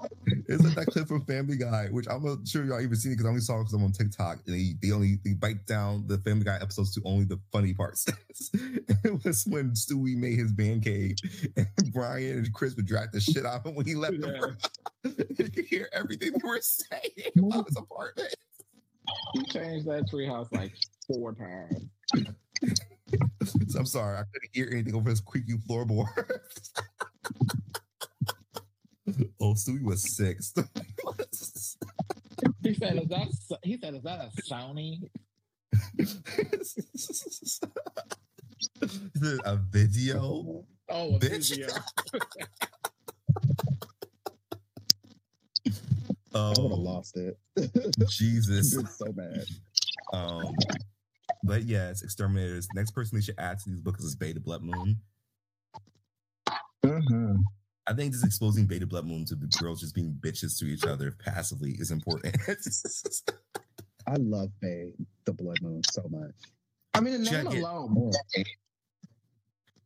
that, isn't that clip from Family Guy, which I'm not sure y'all even seen it because I only saw it because I'm on TikTok and they, they only they bite down the Family Guy episodes to only the funny parts. it was when Stewie made his band cave and Brian and Chris would drag the shit out of him when he left the Yeah. room. you could hear everything they were saying about his apartment. He changed that treehouse like four times. So I'm sorry, I couldn't hear anything over his creaky floorboards. Oh, Stewie was six. He said, "Is that?" s- He said, "Is that a Sony?" Is a video. Oh, a Bitch. video. I would have Oh, lost it. Jesus. Been so bad. Um, but yes, X-Terminators. Next person they should add to these books is Beta Blood Moon. Mhm. I think just exposing Beta Blood Moon to the girls just being bitches to each other passively is important. I love Bei, the Blood Moon, so much. I mean, the Check name it. alone.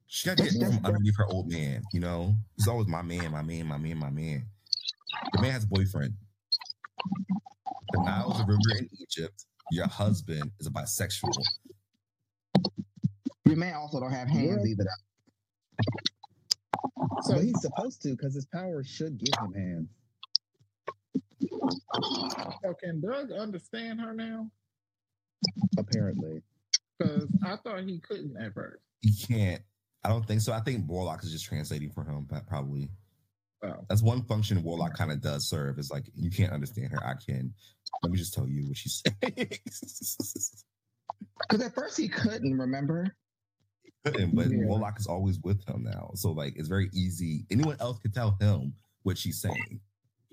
she got to get from underneath her old man. You know, he's always my man, my man, my man, my man. The man has a boyfriend. The Nile is a river in Egypt. Your husband is a bisexual. Your man also don't have hands Yeah. either. So but he's supposed to because his power should give him hands. So can Doug understand her now? Apparently, Because I thought he couldn't at first. He can't. I don't think so. I think Warlock is just translating for him, but probably. Oh. That's one function Warlock kind of does serve. Is like you can't understand her. I can. Let me just tell you what she's saying. Because at first he couldn't remember. Couldn't, but Yeah. Warlock is always with him now. So like it's very easy. Anyone else can tell him what she's saying.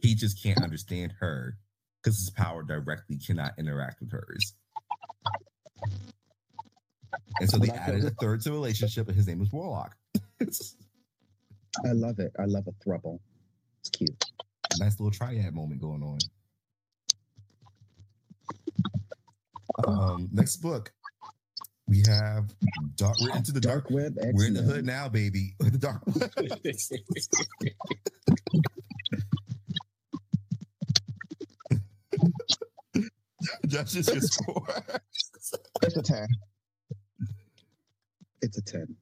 He just can't understand her because his power directly cannot interact with hers. And so they added a third to the relationship, and his name is Warlock. I love it. I love a throuple. It's cute. nice little triad moment going on. Um, next book, we have dark. We're into the dark. Dark Web X. We're in the hood now, baby. The dark. web. Judges your score. It's a 10. It's a ten.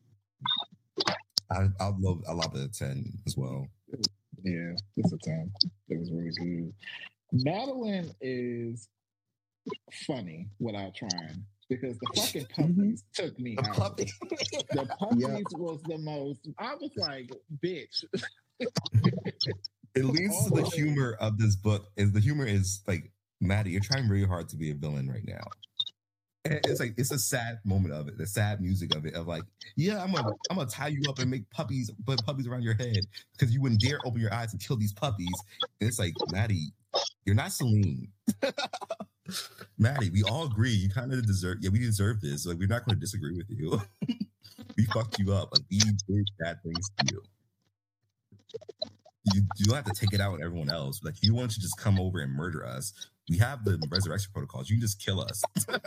I, I love. I love it at ten as well. Yeah, it's a ten. It was really good. Madeline is funny without trying because the fucking mm-hmm. puppies took me A out. puppy. The puppies was the most. I was like, bitch. It leads to the humor of this book. Is the humor is like Maddie, you're trying really hard to be a villain right now. And it's like it's a sad moment of it, the sad music of it, of like, yeah, I'm gonna I'm gonna tie you up and make puppies, put puppies around your head because you wouldn't dare open your eyes and kill these puppies. And it's like, Maddie, you're not Selene. Maddie, we all agree you kind of deserve. Yeah, we deserve this. Like, we're not going to disagree with you. we fucked you up. Like, we did bad things to you. You you don't have to take it out on everyone else. Like, you want to just come over and murder us. We have the resurrection protocols. You can just kill us.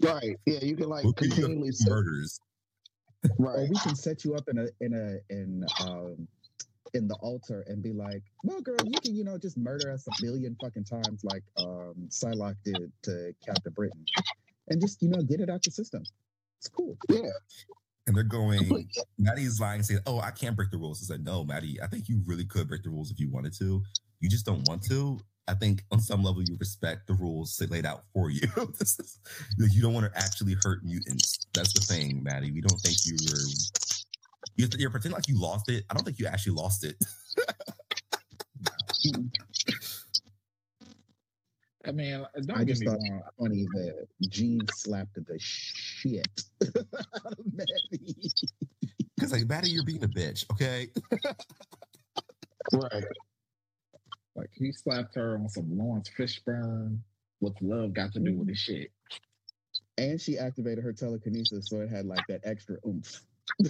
Right. Yeah, you can like We'll continually. the murders. Or Right. we can set you up in a in a in um in the altar and be like, well, girl, you can you know just murder us a billion fucking times like um Psylocke did to Captain Britain, and just you know get it out the system. It's cool. Yeah. And they're going, Maddie's lying, saying, Oh, I can't break the rules. I said, No, Maddie, I think you really could break the rules if you wanted to. You just don't want to. I think on some level you respect the rules laid out for you. this is, you don't want to actually hurt mutants. That's the thing, Maddie. We don't think you were. You're, you're pretending like you lost it. I don't think you actually lost it. I mean, uh, don't I get just me thought wrong. funny that Jean slapped the shit out of Maddie. Because like Maddie, you're being a bitch, okay? Right. Like he slapped her on some Laurence Fishburne. What's love got to do with this shit? and she activated her telekinesis, so it had like that extra oomph.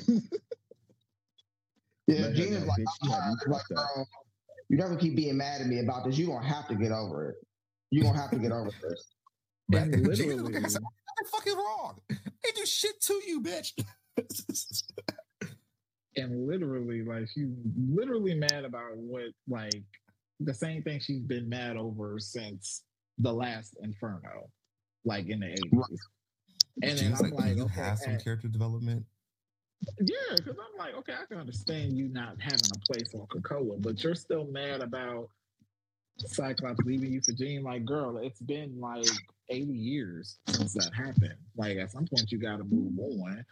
Yeah, Gina's like, bitch, you I'm had me tired, like, fucked up. girl, you never keep being mad at me about this. You're gonna have to get over it. You're gonna have to get over this. But And Jesus literally- looking at something fucking wrong. They do shit to you, bitch. and literally like she's literally mad about what like the same thing she's been mad over since the last inferno like in the 80s Right. and then Gina's i'm like, like, you okay, have some at- character development. Yeah because i'm like okay i can understand you not having a place on Krakoa, but you're still mad about cyclops leaving you for Jean. like girl it's been like 80 years since that happened like at some point you got to move on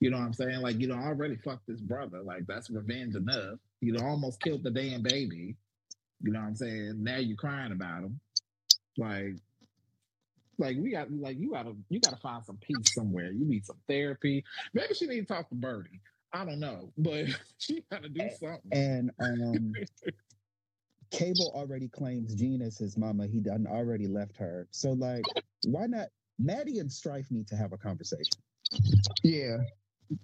you know what I'm saying? Like, you know, already fucked this brother. Like, that's revenge enough. You know, almost killed the damn baby. You know what I'm saying? Now you're crying about him. Like, like we got like you gotta you gotta find some peace somewhere. You need some therapy. Maybe she need to talk to Birdie. I don't know, but she gotta do something. And um, Cable already claims Jean as his mama. He done already left her. So like, why not? Maddie and Strife need to have a conversation. Yeah,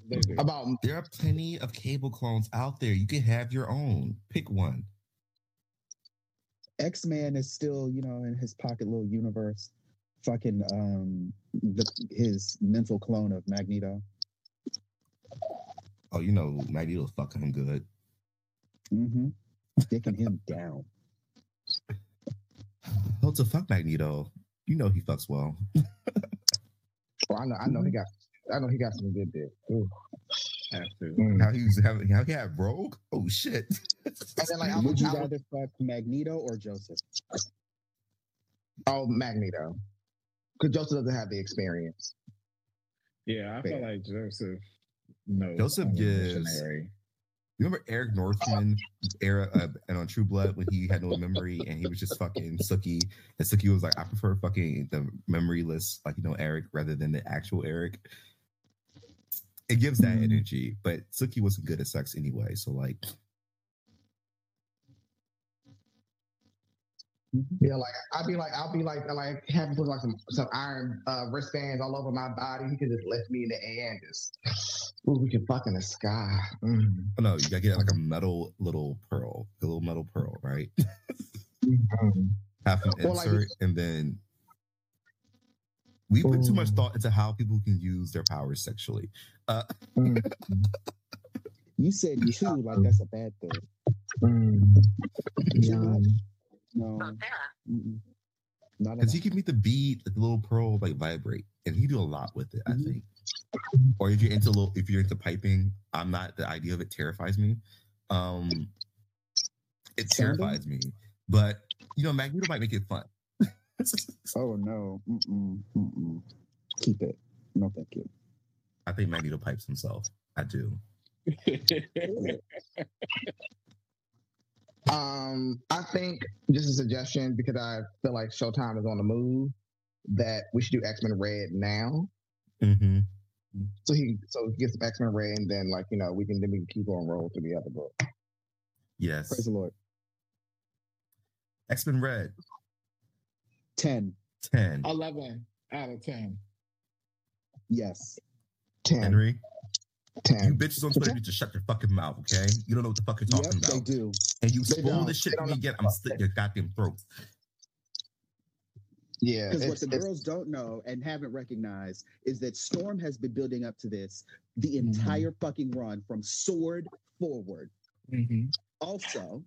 They about There are plenty of cable clones out there. You can have your own. Pick one. X Man is still, you know, in his pocket little universe, fucking um, the, his mental clone of Magneto. Oh, you know, Magneto's fucking him good. Mm-hmm. Dicking him down. Oh, to fuck Magneto. You know he fucks well. oh, I know, I know he got, I know he got some good dick. Ooh. Have to. Mm. How he was having how he had Rogue? Oh shit. And then like, Would you rather fuck Magneto or Joseph? oh Magneto, because Joseph doesn't have the experience. Yeah, I feel like Joseph knows. Joseph only gives- You remember Eric Northman era uh, and on True Blood when he had no memory and he was just fucking Sookie and Sookie was like, I prefer fucking the memoryless, like you know, Eric rather than the actual Eric. It gives that Mhm. energy, but Sookie wasn't good at sex anyway. So like, Yeah, like I'd be like, I'll be like, like having put like some some iron uh, wristbands all over my body. He could just lift me in the air and just, ooh, we can fuck in the sky. Mm. oh no, you gotta get like a metal little pearl, a little metal pearl, right? Mhm. Have an Or like insert, this- and then we put too much thought into how people can use their powers sexually. Uh, Mm. You said two, like that's a bad thing. Mm. Yeah. No. Mm-mm. Not Because he can make the bead, like the little pearl, like vibrate, and he do a lot with it. I Mhm. think. Or if you're into little, if you're into piping, I'm not. The idea of it terrifies me. Um, it terrifies me. But you know, Magneto might make it fun. Oh no. Mm-mm. Mm-mm. Keep it. No, thank you. I think Magneto pipes himself. I do. Um, I think just a suggestion because I feel like Showtime is on the move that we should do X Men Red now. Mm-hmm. So he so he gets some X Men Red and then like you know we can then we can keep on roll through the other book. Yes. Praise the Lord. X Men Red Ten. ten. 11 out of 10. Yes. 10, Henry, you 10. bitches on Twitter need to shut your fucking mouth, okay? You don't know what the fuck you're Yep, about. they do. And you They spoil don't. this shit They to me again, I'm slit your goddamn throat. Yeah, Because what the it's- girls don't know and haven't recognized is that Storm has been building up to this the Mhm. entire fucking run from sword forward. Mm-hmm. Also,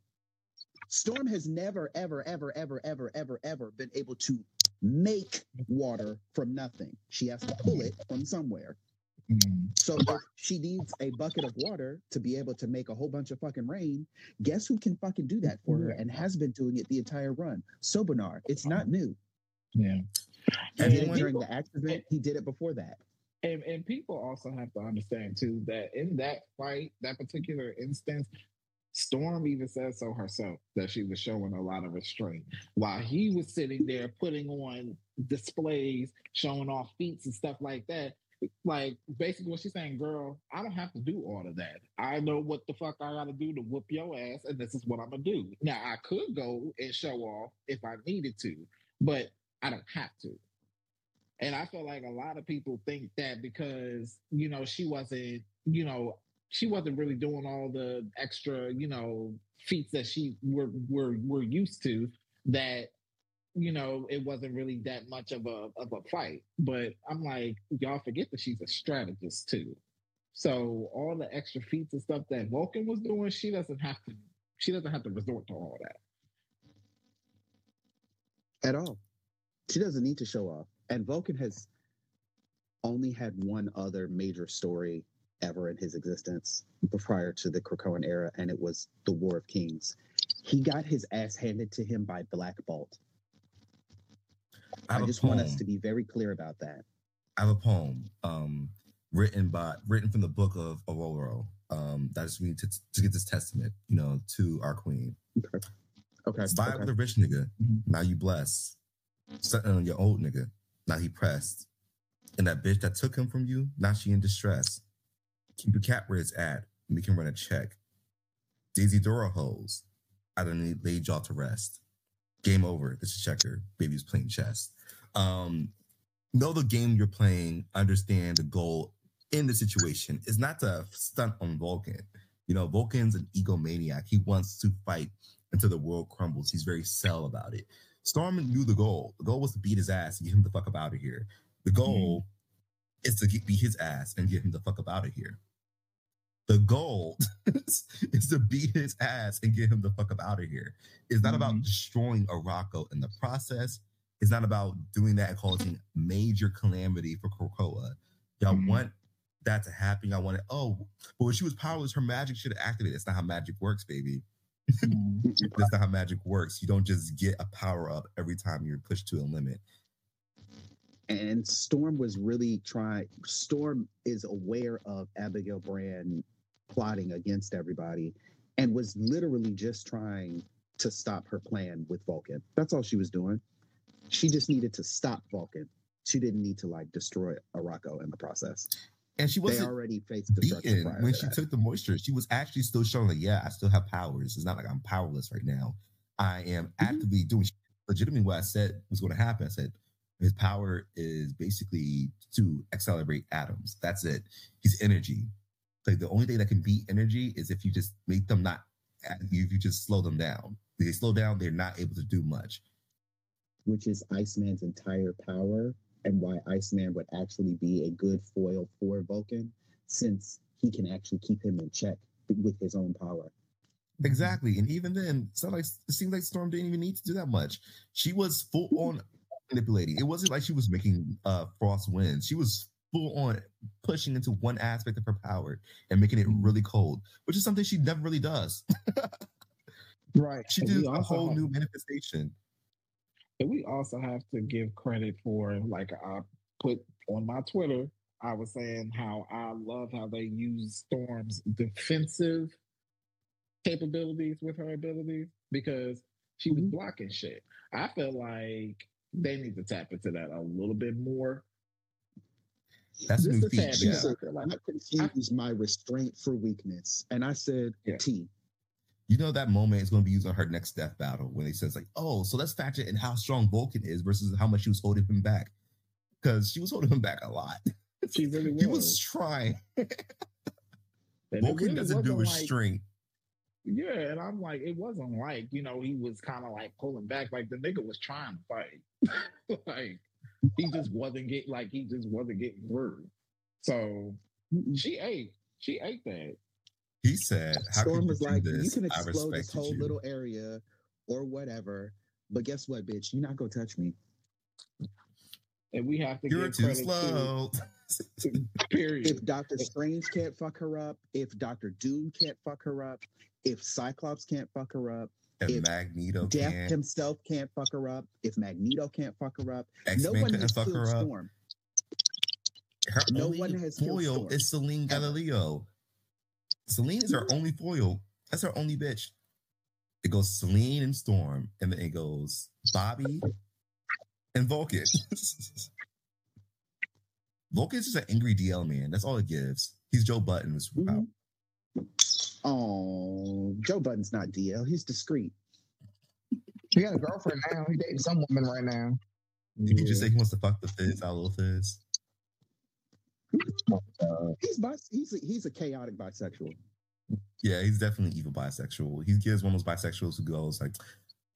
Storm has never, ever, ever, ever, ever, ever, ever been able to make water from nothing. She has to pull it from somewhere. Mm. So if she needs a bucket of water to be able to make a whole bunch of fucking rain, guess who can fucking do that for her and has been doing it the entire run? Sobunar. It's not new. Yeah. He did it during the accident. He did it before that. and, and people also have to understand too that in that fight, that particular instance, Storm even said so herself that she was showing a lot of restraint while he was sitting there putting on displays, showing off feats and stuff like that. Like basically, what she's saying, girl, I don't have to do all of that. I know what the fuck I got to do to whoop your ass, and this is what I'm gonna do. Now, I could go and show off if I needed to, but I don't have to. And I feel like a lot of people think that because, you know, she wasn't, you know, she wasn't really doing all the extra, you know, feats that she were were were used to that you know, it wasn't really that much of a of a fight. But I'm like, y'all forget that she's a strategist too. So all the extra feats and stuff that Vulcan was doing, she doesn't have to she doesn't have to resort to all that. At all. She doesn't need to show off. And Vulcan has only had one other major story ever in his existence prior to the Krakoan era, and it was the War of Kings. He got his ass handed to him by Black Bolt. I, I just want us to be very clear about that. I have a poem um, written by written from the book of Aurora. Um, that is me to, to get this testament, you know, to our queen. Okay. Okay. Vibe okay. with a rich nigga. Now you bless. Something on your old nigga. Now he pressed. And that bitch that took him from you, now she in distress. Keep your cat where it's at. And we can run a check. Daisy Dora hoes. I done laid y'all to rest. Game over. This is checker. Baby's playing chess. Um, know the game you're playing, understand the goal in the situation. Is not to stunt on Vulcan. You know, Vulcan's an egomaniac. He wants to fight until the world crumbles. He's very cell about it. Storm knew the goal. The goal was to beat his ass and get him the fuck up out of here. The goal mm-hmm. is to get, beat his ass and get him the fuck up out of here. The goal is to beat his ass and get him the fuck up out of here. It's not mm-hmm. about destroying Arakko in the process. It's not about doing that and causing major calamity for Krakoa. Y'all mm-hmm. want that to happen. Y'all want it. Oh, but when she was powerless, her magic should have activated. It's not how magic works, baby. Mm-hmm. That's not how magic works. You don't just get a power up every time you're pushed to a limit. And Storm was really trying. Storm is aware of Abigail Brand plotting against everybody and was literally just trying to stop her plan with Vulcan. That's all she was doing. She just needed to stop Vulcan. She didn't need to like destroy Arakko in the process. And she wasn't they already faced destruction when she that. took the moisture. She was actually still showing like, yeah, I still have powers. It's not like I'm powerless right now. I am mm-hmm. actively doing legitimately what I said was going to happen. I said his power is basically to accelerate atoms. That's it. He's energy like the only thing that can beat energy is if you just make them not if you just slow them down. If they slow down, they're not able to do much. Which is Iceman's entire power and why Iceman would actually be a good foil for Vulcan, since he can actually keep him in check with his own power. Exactly. And even then, it's not like it seems like Storm didn't even need to do that much. She was full on manipulating. It wasn't like she was making uh Frost win. She was full on pushing into one aspect of her power and making it really cold, which is something she never really does. right. She did a whole have, new manifestation. And we also have to give credit for, like I put on my Twitter, I was saying how I love how they use Storm's defensive capabilities with her abilities because she was mm-hmm. blocking shit. I feel like they need to tap into that a little bit more that's this new feature. She said, I confused my restraint for weakness. And I said, yeah. T. You know that moment is going to be used on her next death battle when he says, like, oh, so let's factor in how strong Vulcan is versus how much she was holding him back. Because she was holding him back a lot. She really was. he was trying. Vulcan really doesn't do restraint. Like, yeah, and I'm like, it wasn't like, you know, he was kind of like pulling back. Like the nigga was trying to fight. like he just wasn't getting like he just wasn't getting through. So she ate. She ate that. He said, "How Storm was like, this? you can explode this whole you. little area or whatever, but guess what, bitch? You're not gonna touch me. And we have to You're too slow. To, period. If Doctor Strange can't fuck her up, if Doctor Doom can't fuck her up, if Cyclops can't fuck her up, if, if Magneto Death can. himself can't fuck her up, if Magneto can't fuck her up, X-Men no one has fuck her Storm. Up. Her no one has foil is Selene Gallio. Selene is her only foil. That's her only bitch. It goes Selene and Storm, and then it goes Bobby and Vulcan. Vulcan's just an angry DL man. That's all it gives. He's Joe Budden with superpower. Mm-hmm. Oh, Joe Budden's not DL. He's discreet. He got a girlfriend now. He's dating some woman right now. Did you can just say he wants to fuck the Fizz out of Lil Fizz. Uh, He's bis- he's a, he's a chaotic bisexual. Yeah, he's definitely evil bisexual. He gives one of those bisexuals who goes like,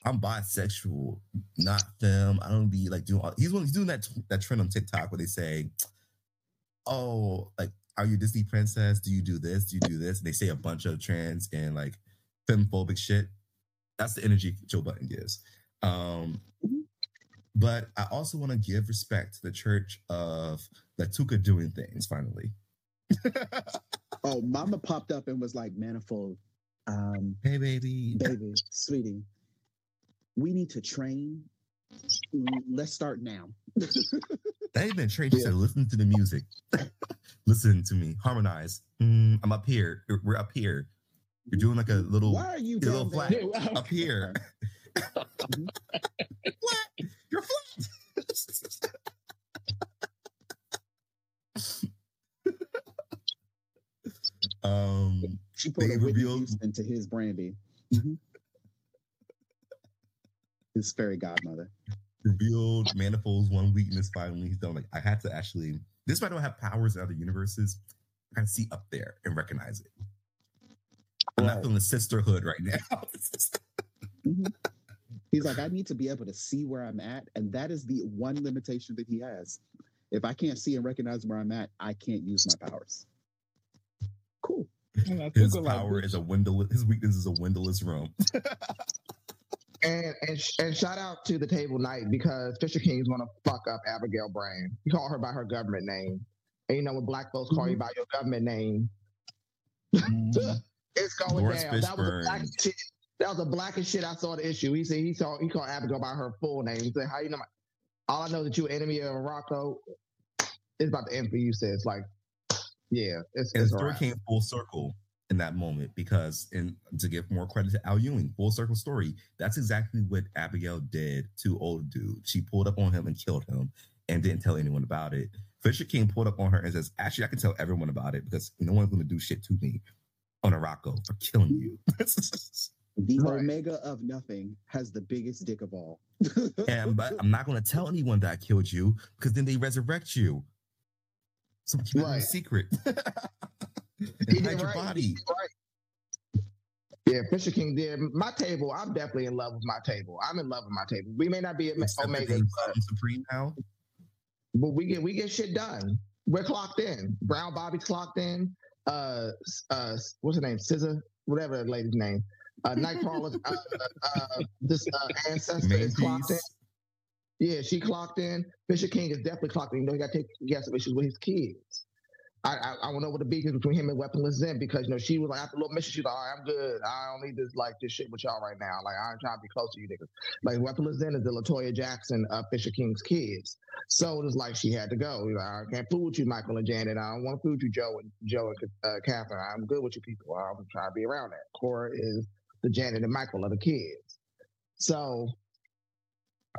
"I'm bisexual, not them. I don't be like doing." All, he's one. He's doing that that trend on TikTok where they say, "Oh, like, are you a Disney princess? Do you do this? Do you do this?" And they say a bunch of trans and like femphobic shit. That's the energy Joe Budden gives. Um, but I also want to give respect to the Church of Lactuca doing things. Finally, Oh, Mama popped up and was like, "Manifold, um, hey baby, baby, sweetie, we need to train. Let's start now." They even trained. She said, "Listen to the music. Listen to me. Harmonize. Mm, I'm up here. We're- We're up here. You're doing like a little Why are you a little down flat there? up here. Mhm. flat. You're flat." Um, She put They a revealed- Houston to his Brandy. Mhm. His fairy godmother. revealed Manifold's one weakness finally. He's done like I had to actually. This might not have powers in other universes. I can see up there and recognize it. I'm not Right. feeling the sisterhood right now. Mhm. He's like, I need to be able to see where I'm at, and that is the one limitation that he has. If I can't see and recognize where I'm at, I can't use my powers. Cool. And I His think like, power is a windowless. His weakness is a windowless room. and and and shout out to the table night because Fisher King's want to fuck up Abigail Brand. You call her by her government name, and you know when black folks call you by your government name, Mhm. it's going Laurence down. That was the Fishburne. blackest shit. That was the blackest shit I saw the issue. He said he saw he called Abigail by her full name. He said, "How you know?" My, all I know that you an enemy of Arakko. It's about to end for you. Says like, yeah, it's, And the it's story came full circle in that moment because, and to give more credit to Al Ewing, full circle story. That's exactly what Abigail did to old dude. She pulled up on him and killed him, and didn't tell anyone about it. Fisher King pulled up on her and says, "Actually, I can tell everyone about it because no one's going to do shit to me on Arakko for killing you." The Right. omega of nothing has the biggest dick of all. and but I'm not going to tell anyone that I killed you because then they resurrect you. So keep it a secret. And hide your right. body. Right. Yeah, Fisher King did. My table, I'm definitely in love with my table. I'm in love with my table. We may not be at Omega, supreme now. but we get we get shit done. We're clocked in. Brown Bobby's clocked in. Uh, uh, what's her name? Scissor, whatever that lady's name. Uh, Nightcrawler's uh, uh, this uh, ancestor Main is clocked in. Yeah, she clocked in. Fisher King is definitely clocked in. You know, he got to take has some issues with his kids. I, I I don't know what the beef is between him and Weaponless Zen because you know she was like after a little mission, she's like, I'm good. I don't need this like this shit with y'all right now. Like I'm trying to be close to you niggas. Like Weaponless Zen is the LaToya Jackson Fisher King's kids. So it was like she had to go. He's like, I can't fool with you, Michael and Janet. I don't want to fool with you, Joe and Joe and uh, Catherine. I'm good with you people. I'm trying to be around that. Cora is the Janet and Michael of the kids. So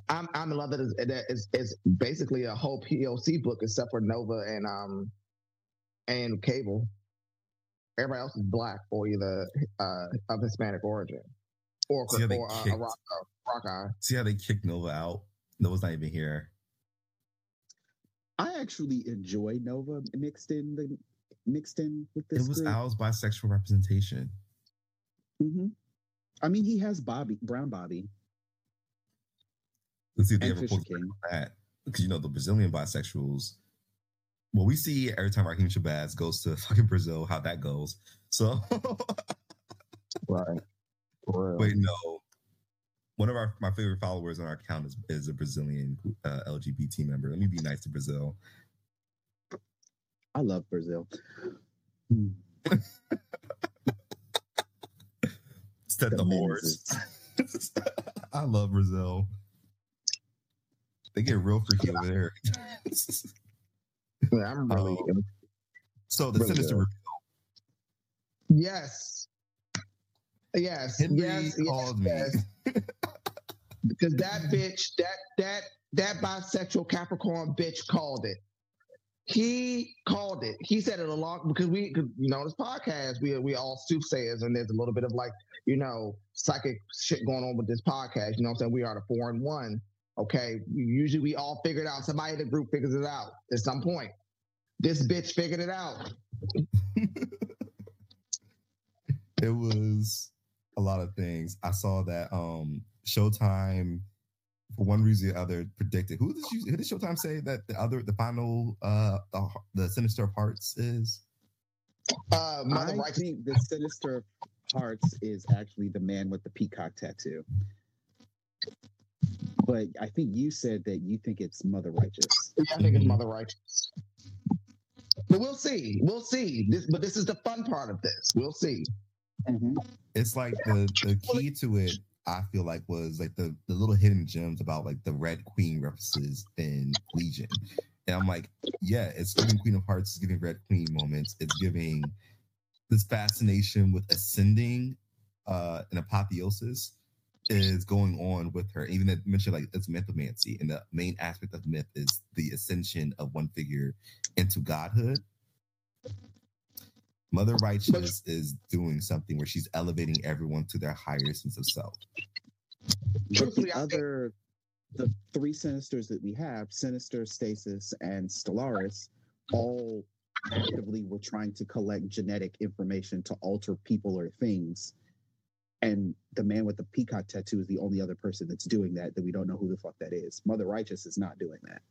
I'm I'm in love that it's, that it's, it's basically a whole POC book except for Nova and um and Cable. Everybody else is black or either uh, of Hispanic origin or See how they or uh, kicked- a rock, uh, rock eye. See how they kicked Nova out? Nova's not even here. I actually enjoy Nova mixed in the mixed in with this. It was group. Al's bisexual representation. Mhm. I mean, he has Bobby Brown Bobby Let's see if they and ever King. that. Because you know the Brazilian bisexuals. Well, we see every time Raheem Shabazz goes to fucking Brazil how that goes. So Right. Wait, no. One of our my favorite followers on our account is, is a Brazilian uh, LGBT member. Let me be nice to Brazil. I love Brazil. Instead The the. I love Brazil. They get real freaky over there. I'm really Um, so the Brazil. sinister yes. Yes, Henry yes, yes, me. yes. because that bitch, that that that bisexual Capricorn bitch called it. He called it. He said it a lot because we, cause, you know, this podcast we we all soothsayers, and there's a little bit of like you know psychic shit going on with this podcast. You know, what I'm saying we are the four and one. Okay, usually we all figure it out. Somebody in the group figures it out at some point. This bitch figured it out. it was a lot of things. I saw that um Showtime, for one reason or the other, predicted. Who did you? Who did Showtime say that the other, the final, uh, the, the Sinister of Hearts is? Uh, Mother I Righteous. think the Sinister of Hearts is actually the man with the peacock tattoo. But I think you said that you think it's Mother Righteous. I think it's. Mother Righteous. But we'll see. We'll see. This, but this is the fun part of this. We'll see. It's like the the key to it. I feel like was like the the little hidden gems about like the Red Queen references in Legion, and I'm like, yeah, it's giving Queen of Hearts, it's giving Red Queen moments, it's giving this fascination with ascending, uh, and apotheosis is going on with her. Even that mentioned like it's mythomancy, and the main aspect of myth is the ascension of one figure into godhood. Mother Righteous is doing something where she's elevating everyone to their higher sense of self. But the other, the three Sinisters that we have, Sinister, Stasis, and Stellaris, all actively were trying to collect genetic information to alter people or things. And the man with the peacock tattoo is the only other person that's doing that, that we don't know who the fuck that is. Mother Righteous is not doing that.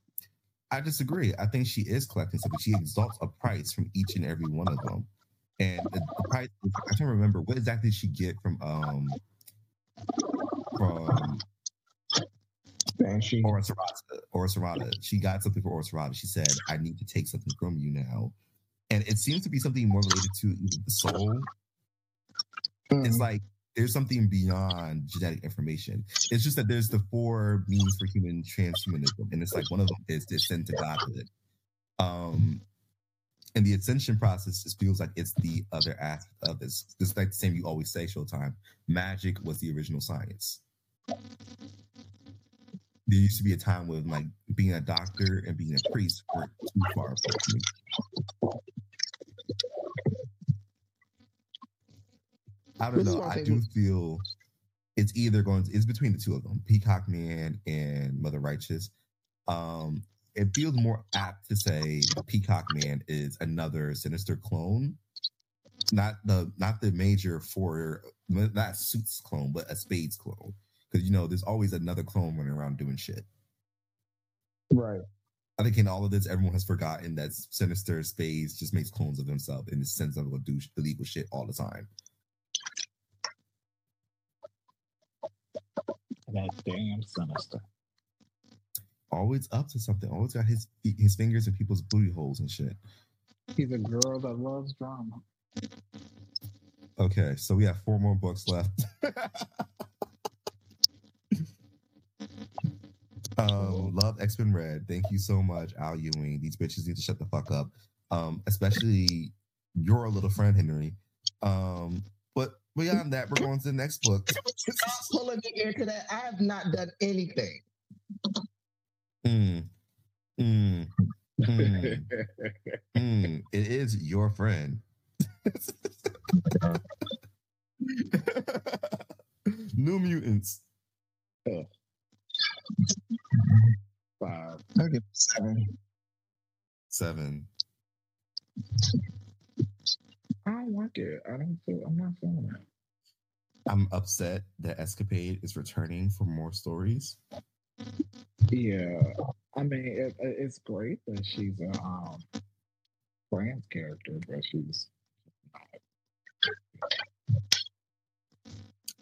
I disagree. I think she is collecting something. She exalts a price from each and every one of them. And the, the price, I can't remember what exactly did she get from um from And she Ora Serrata. Ora Serrata. She got something for Ora Serrata. She said, I need to take something from you now. And it seems to be something more related to the soul. It's Mm. like there's something beyond genetic information. It's just that there's the four means for human transhumanism, and it's like one of them is to ascend to godhood. Um, and the ascension process just feels like it's the other aspect of this. It's like the same you always say, Showtime. Magic was the original science. There used to be a time when like being a doctor and being a priest were too far apart from me. I don't know. I do feel it's either going to, it's between the two of them, Peacock Man and Mother Righteous. Um, it feels more apt to say Peacock Man is another sinister clone. Not the not the major for not suits clone, but a spades clone. Because you know, there's always another clone running around doing shit. right. I think in all of this, everyone has forgotten that Sinister Spades just makes clones of himself in the sense of will do illegal shit all the time. That damn sinister. Always up to something. Always got his his fingers in people's booty holes and shit. He's a girl that loves drama. Okay, so we have four more books left. um, love X Men Red. Thank you so much, Al Ewing. These bitches need to shut the fuck up. Um, especially your little friend Henry. Um, but beyond that, we're going to the next book. Stop pulling me into that. I have not done anything. Mm, mm, mm, mm. It is your friend. New Mutants. Five. I'll give it seven. Seven. I don't like it. I don't feel. I'm not feeling it. I'm upset that Escapade is returning for more stories. Yeah, I mean, it, it- it's great that she's a um, character, but she's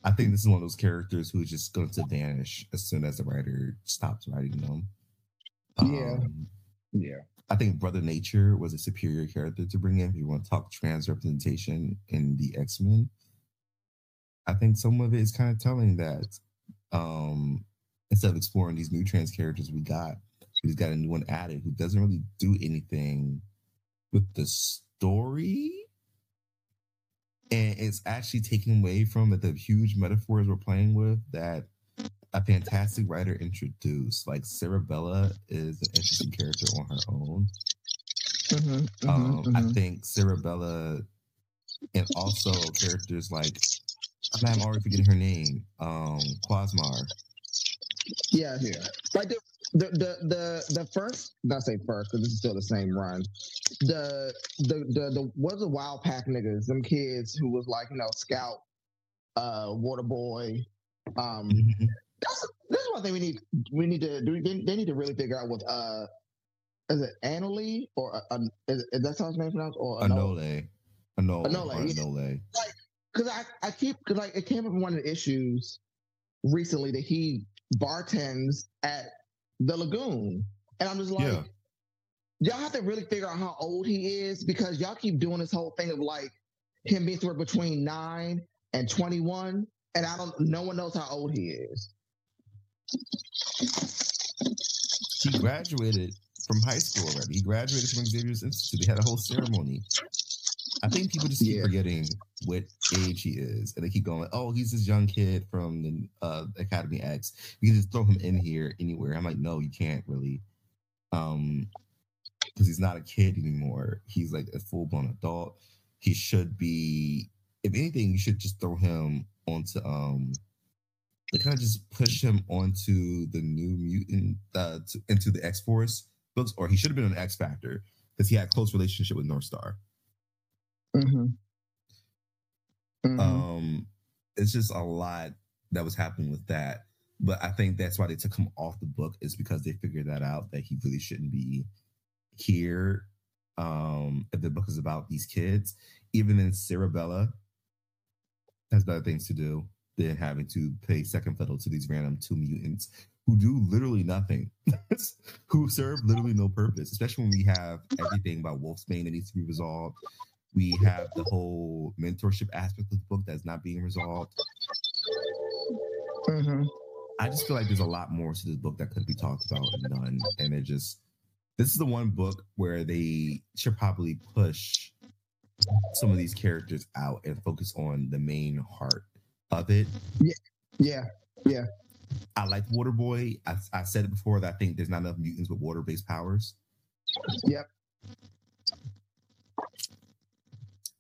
I think this is one of those characters who's just going to vanish as soon as the writer stops writing them. Yeah. Um, yeah. I think Brother Nature was a superior character to bring in. If you want to talk trans representation in the X Men, I think some of it is kind of telling that um, instead of exploring these new trans characters we got, we just got a new one added who doesn't really do anything with the story. And it's actually taking away from the huge metaphors we're playing with that a fantastic writer introduced. Like Cerebella is an interesting character on her own. Mm-hmm, Um, I think Cerebella and also characters like I'm already forgetting her name. Um, Quasmar. Yeah, yeah. Like the the the the, the first, not say first because this is still the same run. The the the the was the Wild Pack niggas, them kids who was like you know Scout, uh, Water Boy. Um, That's that's one thing we need. We need to do. They, they need to really figure out with uh, is it Annalie or uh, is, is that how his name pronounced or Anole? Anole. Anole. Anole. Anole. because I, I keep because like it came up in one of the issues recently that he bartends at the lagoon and i'm just like Yeah. y'all have to really figure out how old he is because y'all keep doing this whole thing of like him being somewhere between 9 and 21 and i don't no one knows how old he is He graduated from high school already. He graduated from Xavier's Institute. They had a whole ceremony. I think people just keep Yeah. forgetting what age he is, and they keep going, "Oh, he's this young kid from the uh, Academy X. You can just throw him in here anywhere." I'm like, "No, you can't really, um, because he's not a kid anymore. He's like a full blown adult. He should be. If anything, you should just throw him onto um." They kind of just push him onto the new mutant uh, to, into the X Force books, or he should have been on X Factor because he had a close relationship with Northstar. mm-hmm. Um, it's just a lot that was happening with that. But I think that's why they took him off the book is because they figured that out that he really shouldn't be here. Um, if the book is about these kids, even then Cerebella has better things to do than having to pay second fiddle to these random two mutants who do literally nothing, who serve literally no purpose, especially when we have everything about Wolfsbane that needs to be resolved. We have the whole mentorship aspect of the book that's not being resolved. hmm I just feel like there's a lot more to this book that could be talked about and done. And it just, this is the one book where they should probably push some of these characters out and focus on the main heart of it. yeah yeah, yeah. I like Waterboy. I, I said it before that I think there's not enough mutants with water based powers. Yep.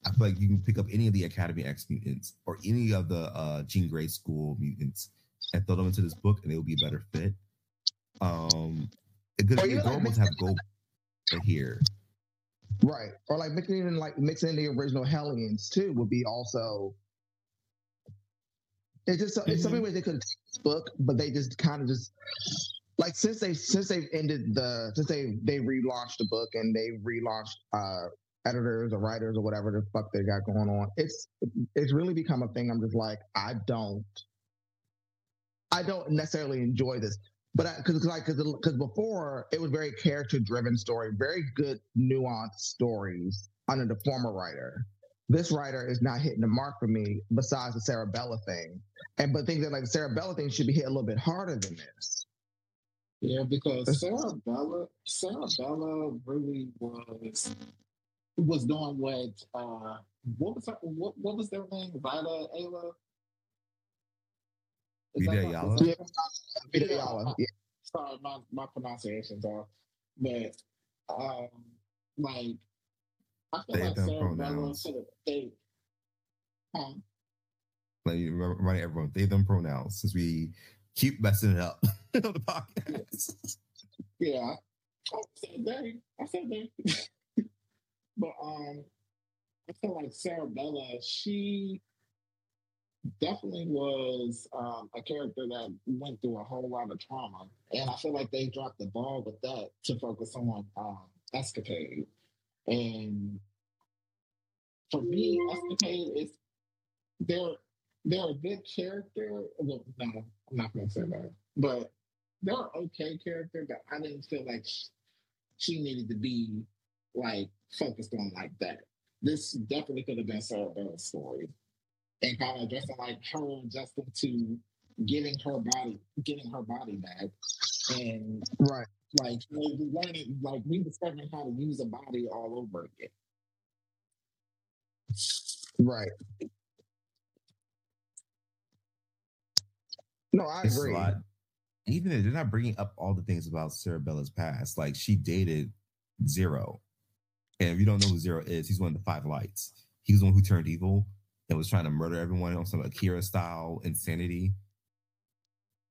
I feel like you can pick up any of the Academy X mutants or any of the uh, Jean Grey School mutants and throw them into this book, and it will be a better fit. Um, Or it's even, like, adorable have gold here. right or like mixing in like mixing in the original hellions too would be also It's just it's so many ways they could have taken this book, but they just kind of just like since they since they've ended the since they they relaunched the book and they relaunched uh editors or writers or whatever the fuck they got going on. It's it's really become a thing. I'm just like I don't I don't necessarily enjoy this. But because like because before it was very character driven story, very good nuanced stories under the former writer. This writer is not hitting the mark for me. Besides the Cerebella thing, and but think that like the Cerebella thing should be hit a little bit harder than this. Yeah, because Sarah Bella, Sarah Bella really was was doing what uh what was her, what what was their name? Vida Ayla. Is that Vita Ayala? Yeah. Vita Ayala, yeah. Sorry, my my pronunciations are, but um, like I feel They like them pronouns. could have they. Huh? Like reminding everyone, they them pronouns since we keep messing it up on the podcast. Yeah, I said they. I said they. but um, I feel like Cerebella, she definitely was um, a character that went through a whole lot of trauma, and I feel like they dropped the ball with that to focus on um, Escapade. And for me, Escapade is they're they're a good character. Well, no, I'm not gonna say that, but they're okay character, but I didn't feel like sh- she needed to be like focused on like that. This definitely could have been Cerebella's story, and kind of addressing like her adjusting to getting her body, getting her body back, and Right. Like learning, like rediscovering how to use a body all over again. Right. No, I It's a agree. lot. Even if they're not bringing up all the things about Cerebella's past, like she dated Zero, and if you don't know who Zero is, he's one of the Five Lights. He was the one who turned evil and was trying to murder everyone on some Akira style insanity.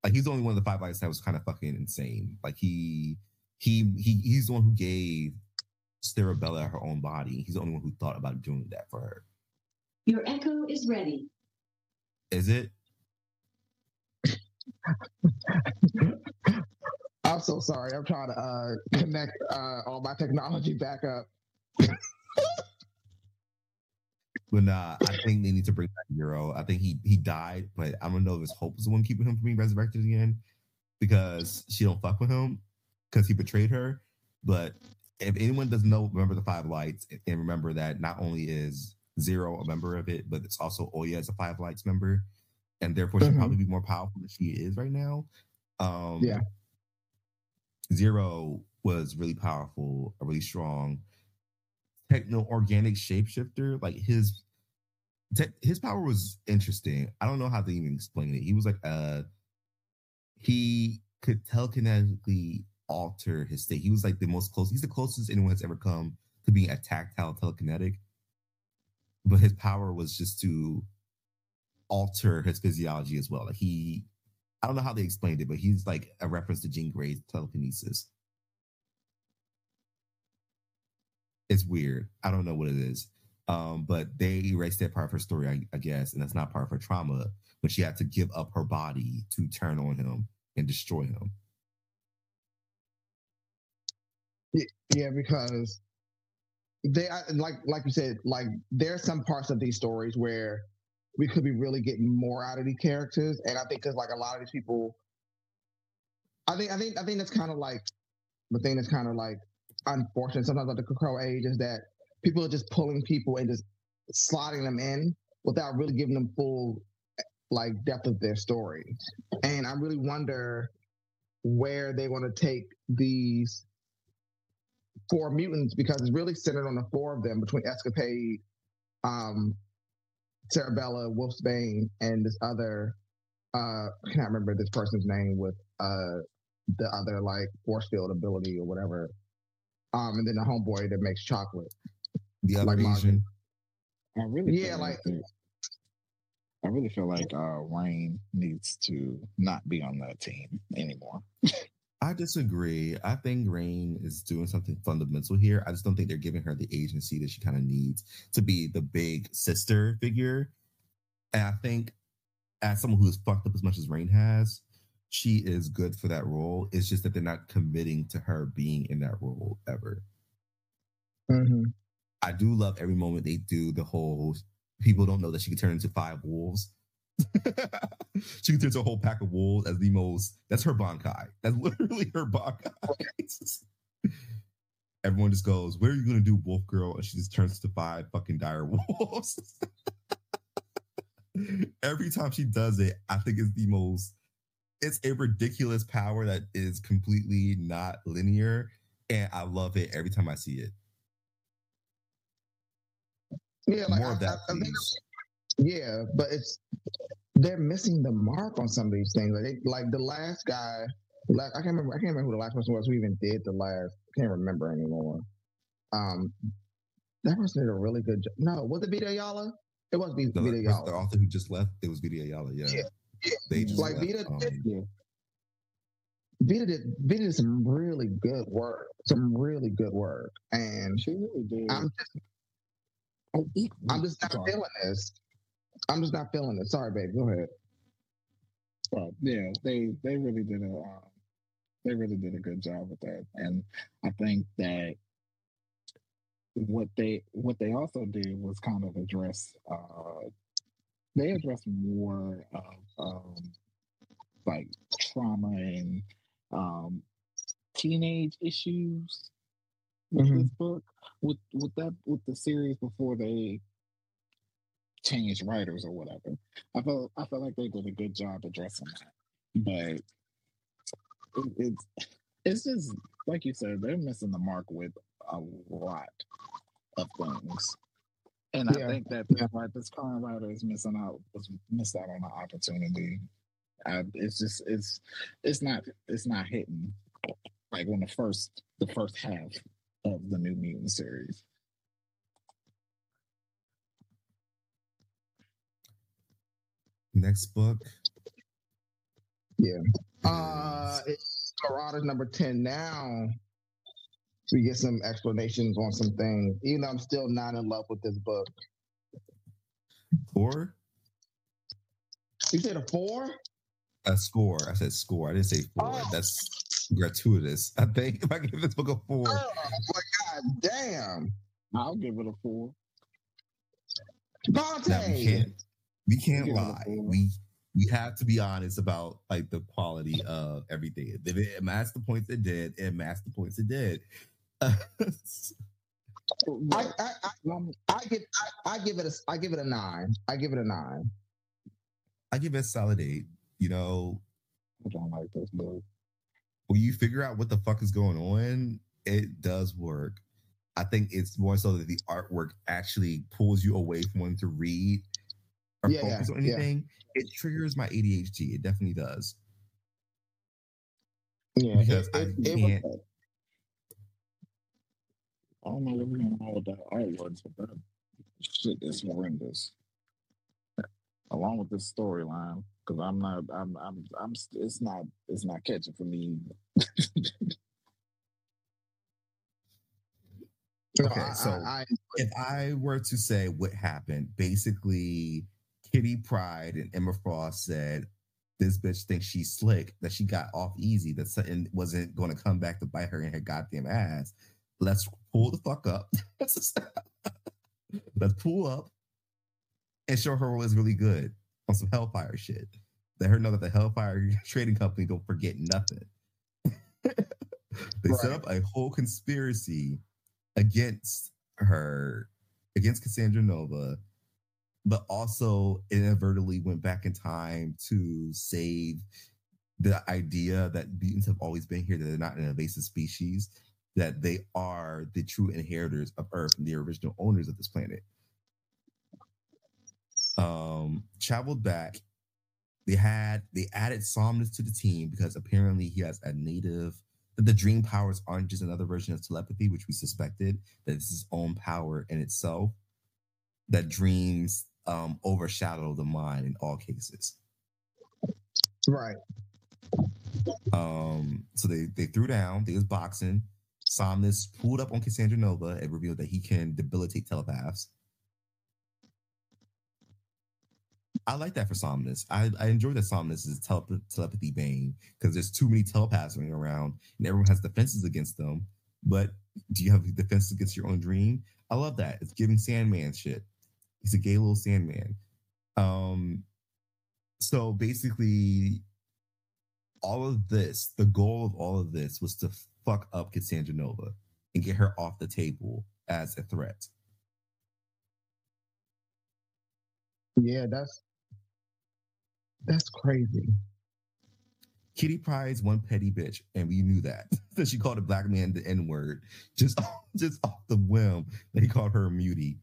Like he's the only one of the five lights that was kind of fucking insane. Like he he he he's the one who gave Cerebella her own body. He's the only one who thought about doing that for her. Your echo is ready. Is it? I'm so sorry. I'm trying to uh, connect uh, all my technology back up. But nah, I think they need to bring back Zero. I think he he died, but I don't know if his hope is the one keeping him from being resurrected again because she don't fuck with him because he betrayed her. But if anyone doesn't know, remember the five lights and remember that not only is Zero a member of it, but it's also Oya as a five lights member, and therefore she'll Mhm. probably be more powerful than she is right now. Um, Yeah. Zero was really powerful, a really strong techno organic shapeshifter. Like his te- his power was interesting. I don't know how to even explain it. He was like uh he could telekinetically alter his state. He was like the most close. He's the closest anyone has ever come to being a tactile telekinetic. But his power was just to alter his physiology as well. Like he, I don't know how they explained it, but he's like a reference to Jean Grey's telekinesis. It's weird. I don't know what it is. Um, but they erased that part of her story, I, I guess, and that's not part of her trauma. But she had to give up her body to turn on him and destroy him. Yeah, because they like like you said, like there's some parts of these stories where we could be really getting more out of these characters, and I think because like a lot of these people, I think I think I think that's kind of like the thing that's kind of like unfortunate sometimes about the Crow age is that people are just pulling people and just slotting them in without really giving them full like depth of their story, and I really wonder where they want to take these four mutants because it's really centered on the four of them between Escapade, um, Cerebella, Wolfsbane, and this other uh I can't remember this person's name with uh the other like force field ability or whatever. Um, and then the homeboy that makes chocolate. The other Like Asian, I really Yeah, feel like- that- I really feel like uh Rahne needs to not be on that team anymore. I disagree. I think Rahne is doing something fundamental here. I just don't think they're giving her the agency that she kind of needs to be the big sister figure. And I think, as someone who's fucked up as much as Rahne has, she is good for that role. It's just that they're not committing to her being in that role ever. Mm-hmm. I do love every moment they do the whole people don't know that she can turn into five wolves. she can turn into a whole pack of wolves as the most that's her bankai. That's literally her bankai. Everyone just goes, Where are you gonna do, Wolf Girl? And she just turns to five fucking dire wolves. every time she does it, I think it's the most it's a ridiculous power that is completely not linear. And I love it every time I see it. Yeah, like More I, of that, I- I please. yeah, but it's they're missing the mark on some of these things. Like, they, like the last guy, like I can't remember. I can't remember who the last person was who even did the last. I can't remember anymore. Um, that person did a really good job. No, was it Vita Ayala? It was Vita The, the author who just left, it was Vita Ayala. Yeah. Yeah, yeah. They just Like, left, Vita um, did- Yeah. Vita did Vita did some really good work. Some really good work, and She really did. I'm Oh, eat- I'm just not sorry. feeling this. I'm just not feeling it. Sorry, babe. Go ahead. But yeah, they they really did a um, they really did a good job with that, and I think that what they what they also did was kind of address uh, they address more of um, like trauma and um, teenage issues with Mhm. this book with with that with the series before they changed writers or whatever. I felt I felt like they did a good job addressing that, but it, it's it's just like you said, they're missing the mark with a lot of things, and Yeah. I think that Yeah. this, right, this current writer is missing out was missed out on an opportunity. I, it's just it's it's not it's not hitting like when the first the first half of the New Mutant series. Next book Yeah. Uh, it's Marauders number 10 now. We get some explanations on some things, even though I'm still not in love with this book. Four? You said a four? A score. I said score. I didn't say four. Oh. That's gratuitous. I think if I give this book a four, Oh my god, damn. I'll give it a four. Bonte. now we can't we can't Give it a lie. We we have to be honest about like the quality of everything. If it matched the points it did, it matched the points it did. I, I, I, I give I, I give it a I give it a nine. I give it a nine. I give it a solid eight. You know, I don't like this when you figure out what the fuck is going on, it does work. I think it's more so that the artwork actually pulls you away from wanting to read or Yeah, focus on yeah. anything. It triggers my ADHD. It definitely does. Yeah, Because it, I it, it can't- was, I don't know what's going on all that artwork, but that shit is horrendous. Along with this storyline, because I'm not, I'm, I'm, I'm, it's not, it's not catching for me. no, Okay, I, so- I, I, if I were to say what happened, basically Kitty Pryde and Emma Frost said this bitch thinks she's slick, that she got off easy, that something wasn't going to come back to bite her in her goddamn ass. Let's pull the fuck up. Let's pull up and show her what's really good on some Hellfire shit. Let her know that the Hellfire Trading Company don't forget nothing. they set up a whole conspiracy against her, against Cassandra Nova, but also inadvertently went back in time to save the idea that mutants have always been here, that they're not an invasive species, that they are the true inheritors of Earth and the original owners of this planet. Um, traveled back. They had they added Somnus to the team because apparently he has a native that the dream powers aren't just another version of telepathy, which we suspected, that it's his own power in itself. That dreams um overshadow the mind in all cases. right. Um, so they they threw down, they was boxing. Somnus pulled up on Cassandra Nova and revealed that he can debilitate telepaths. I like that for Somnus. I, I enjoy that Somnus is telep- telepathy bane because there's too many telepaths running around and everyone has defenses against them. But do you have defenses against your own dream? I love that. It's giving Sandman shit. He's a gay little Sandman. Um, so basically, all of this, the goal of all of this was to fuck up Cassandra Nova and get her off the table as a threat. Yeah, that's that's crazy. Kitty Pryde's one petty bitch, and we knew that. that she called a black man the N word just, just off the whim that he called her a mutie.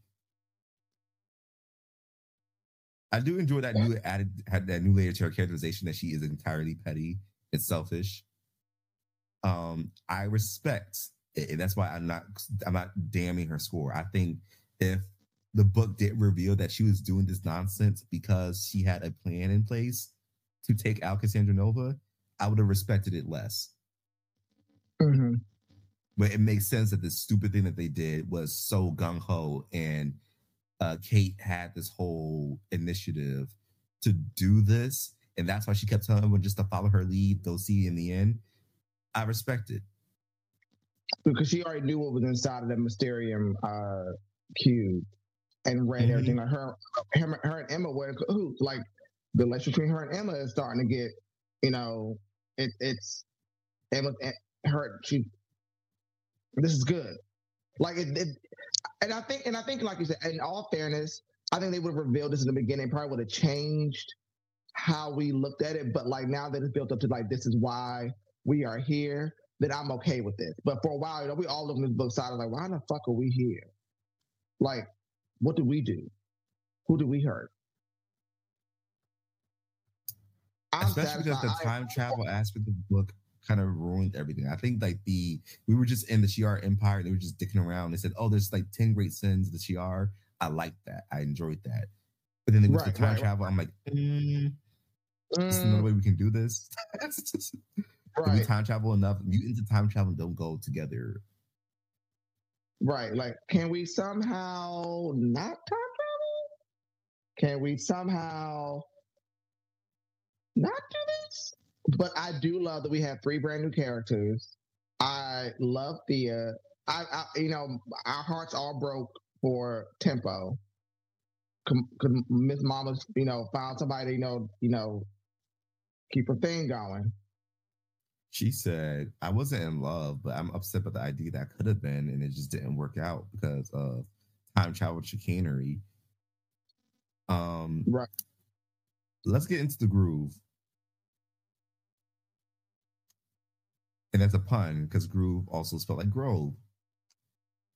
I do enjoy that new added had that new layer to her characterization that she is entirely petty and selfish. Um, I respect, and that's why I'm not I'm not damning her score. I think if the book did reveal that she was doing this nonsense because she had a plan in place to take out Cassandra Nova, I would have respected it less. hmm But it makes sense that the stupid thing that they did was so gung ho, and uh, Kate had this whole initiative to do this, and that's why she kept telling everyone just to follow her lead. They'll see in the end. I respect it. Because she already knew what was inside of the Mysterium uh, cube and read Mhm. everything. Like her, her, her and Emma were. Like the relationship between her and Emma is starting to get, you know, it, it's Emma, eh, her, she. This is good. Like it, it, and I think, and I think, like you said, in all fairness, I think they would have revealed this in the beginning. Probably would have changed how we looked at it. But like now that it's built up to like this is why we are here, then I'm okay with this. But for a while, you know, we all looked at this book side like, why the fuck are we here? Like, what did we do? Who did we hurt? I'm Especially because the. I- time travel aspect of the book kind of ruined everything. I think like the we were just in the Shi'ar Empire, they were just dicking around. They said, "Oh, there's like ten great sins of the Shi'ar." I like that. I enjoyed that. But then they went Right, to time right, right, travel. I'm like, mm, There's another Mm, way we can do this. If we time travel enough, mutants and time travel don't go together. right. Like, can we somehow not time travel? Can we somehow not do this? But I do love that we have three brand new characters. I love Thea. I, I you know, our hearts all broke for Tempo. Miss Mama's, you know, found somebody, you know, you know, keep her thing going. She said, I wasn't in love, but I'm upset about the idea that could have been, and it just didn't work out because of time travel chicanery. Um, Right. Let's get into the groove. And that's a pun because groove also spelled like grove.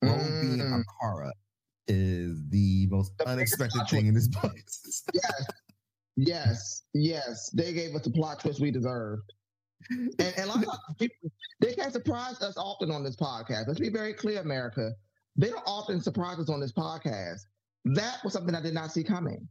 Grove being Mm. Okkara is the most The unexpected thing in this book. Yes. Yes, yes, they gave us the plot twist we deserved. And, and a lot of people, they can't surprise us often on this podcast. Let's be very clear, America. They don't often surprise us on this podcast. That was something I did not see coming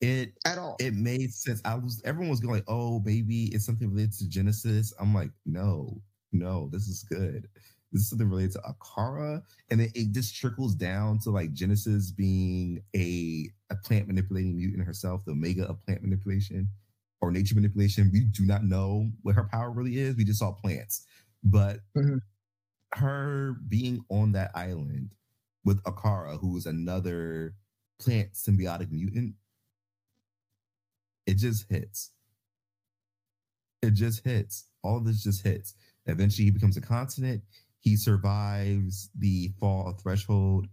it at all. it made sense. I was everyone was going like, "Oh, baby, it's something related to Genesis." I'm like, "No, no, this is good. This is something related to Okkara." And then it just trickles down to like Genesis being a a plant manipulating mutant herself, the omega of plant manipulation or nature manipulation. We do not know what her power really is. We just saw plants, but Mhm. her being on that island with Okkara, who is another plant symbiotic mutant it just hits. It just hits. All of this just hits. Eventually, he becomes a continent. He survives the fall of Threshold,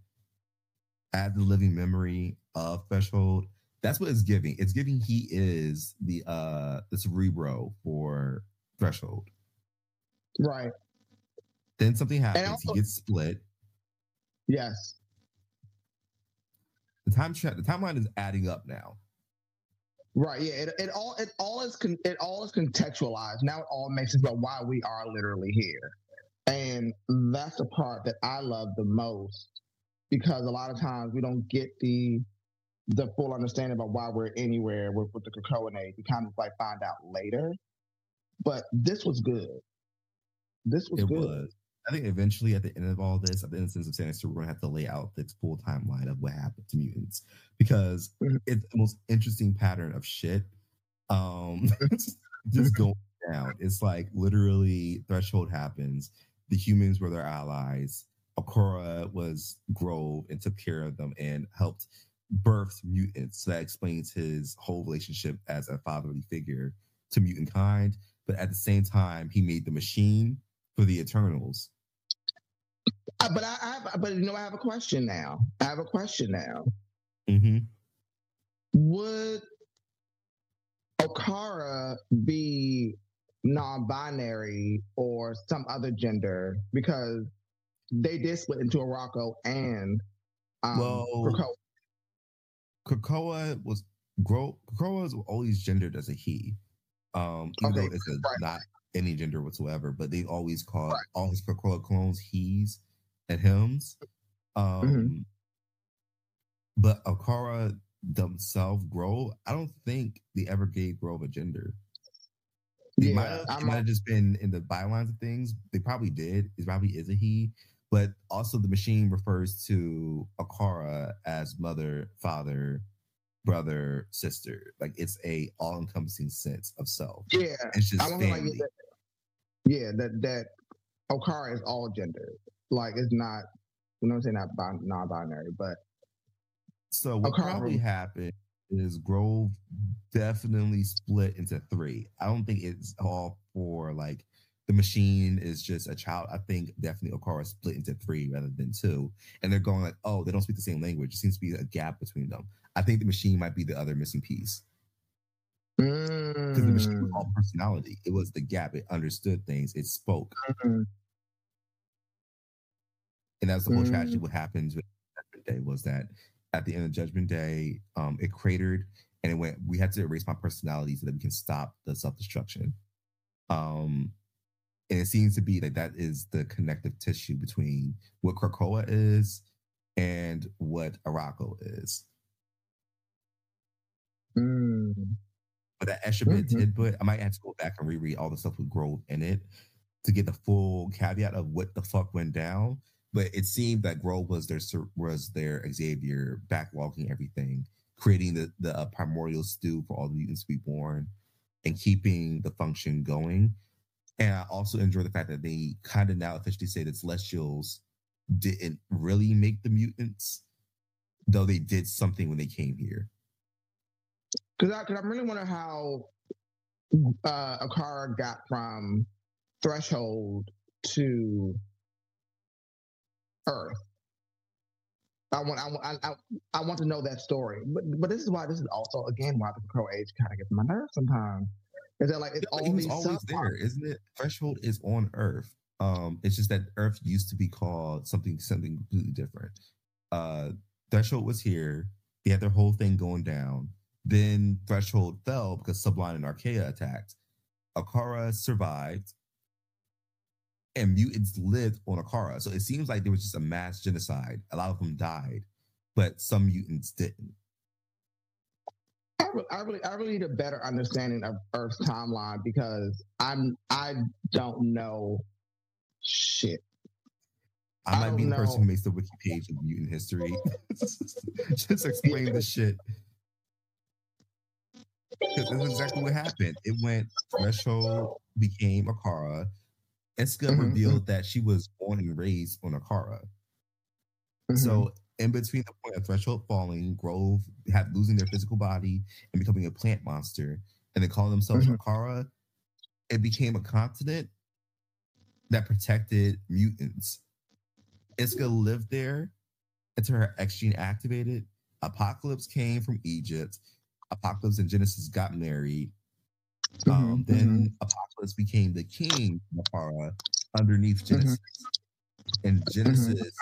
add the living memory of Threshold. That's what it's giving. It's giving he is the uh the cerebro for Threshold. right. Then something happens. also- he gets split. Yes. The time tra- the timeline is adding up now. Right. Yeah. It, it all it all is con- it all is contextualized. Now it all makes sense about why we are literally here. And that's the part that I love the most because a lot of times we don't get the the full understanding about why we're anywhere with, with the Krakoan age. We kind of like find out later. But this was good. This was It good. was. I think eventually, at the end of all this, at the instance of Sinister, we're going to have to lay out the full timeline of what happened to mutants because Mhm. it's the most interesting pattern of shit. Um, just going down. It's like literally threshold happens. The humans were their allies. Okkara was Grove and took care of them and helped birth mutants. So that explains his whole relationship as a fatherly figure to mutant kind. But at the same time, he made the machine for the Eternals. Uh, but I, I have, but you know I have a question now. I have a question now. Mm-hmm. would Okkara be non-binary or some other gender because they did split into Arakko and um, Well, Krakoa. Krakoa was Gro Krakoa was always gendered as a he. Um, even Okay, though it's a, right. not any gender whatsoever, but they always call Right. all his Krakoa clones he's and hims. Um, Mm-hmm. but Okkara themselves, Grove, I don't think they ever gave Grove a gender. They might Yeah, have, I'm might have just been in the bylines of things. They probably did. It probably is a he, but also the machine refers to Okkara as mother, father, brother, sister. Like it's a all encompassing sense of self. yeah. It's just I don't feel like that, yeah that that Okkara is all gender. Like it's not. You know what I'm saying? Not bi- non-binary, but So what Okkara- probably happened is Grove definitely split into three. I don't think it's all for like the machine is just a child. I think definitely Okkara split into three rather than two. And they're going like, oh, they don't speak the same language. It seems to be a gap between them. I think the machine might be the other missing piece. Because the machine was Mm, all personality. It was the gap. It understood things. It spoke. mm, and that's the whole Mm. tragedy. What happens with Judgment Day was that at the end of Judgment Day, um, it cratered and it went. We had to erase my personality so that we can stop the self destruction. Um, and it seems to be that that is the connective tissue between what Krakoa is and what Arakko is. mm. But that extra bit Mhm. tidbit, I might have to go back and reread all the stuff with Grove in it to get the full caveat of what the fuck went down. But it seemed that Grove was their was their Xavier backlogging everything, creating the the uh, primordial stew for all the mutants to be born, and keeping the function going. And I also enjoy the fact that they kind of now officially say that Celestials didn't really make the mutants, though they did something when they came here. Because I, cause I really wonder how uh, Okkara got from Threshold to Earth. I want, I, want- I, I, want to know that story. But but this is why this is also again why the Crow Age kind of gets my nerves sometimes. Is that like it's Yeah, but all he was always there, isn't it? Threshold is on Earth. Um, it's just that Earth used to be called something something completely different. Uh, Threshold was here. They had their whole thing going down. Then Threshold fell because Sublime and Archaea attacked. Okkara survived, and mutants lived on Okkara. So it seems like there was just a mass genocide. A lot of them died, but some mutants didn't. I really, I really, need a better understanding of Earth's timeline because I'm, I don't know shit. I I might be the person who makes the wiki page of mutant history. Just explain the shit. Because this is exactly what happened. It went Threshold became Okkara. Iska Mhm, revealed that she was born and raised on Okkara. Mhm. So in between the point of Threshold falling, Grove had losing their physical body and becoming a plant monster, and they call themselves Mhm. Okkara, it became a continent that protected mutants. Iska lived there until her X gene activated. Apocalypse came from Egypt. Apocalypse and Genesis got married. Um, Mhm, then Apocalypse became the king of Okkara underneath Genesis. And Genesis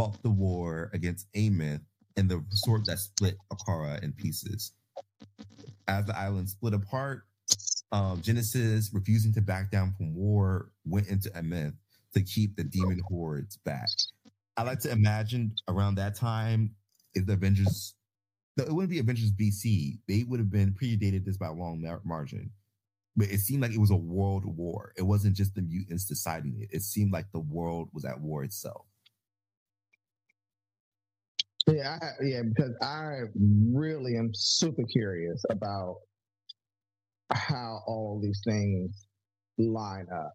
fought the war against Amenth and the sword that split Okkara in pieces. As the island split apart, um, Genesis, refusing to back down from war, went into Amenth to keep the demon hordes back. I like to imagine around that time, if the Avengers, no, it wouldn't be Avengers BC, they would have been predated this by a long mar- margin. But it seemed like it was a world war. It wasn't just the mutants deciding it. It seemed like the world was at war itself. Yeah, I, yeah, because I really am super curious about how all these things line up.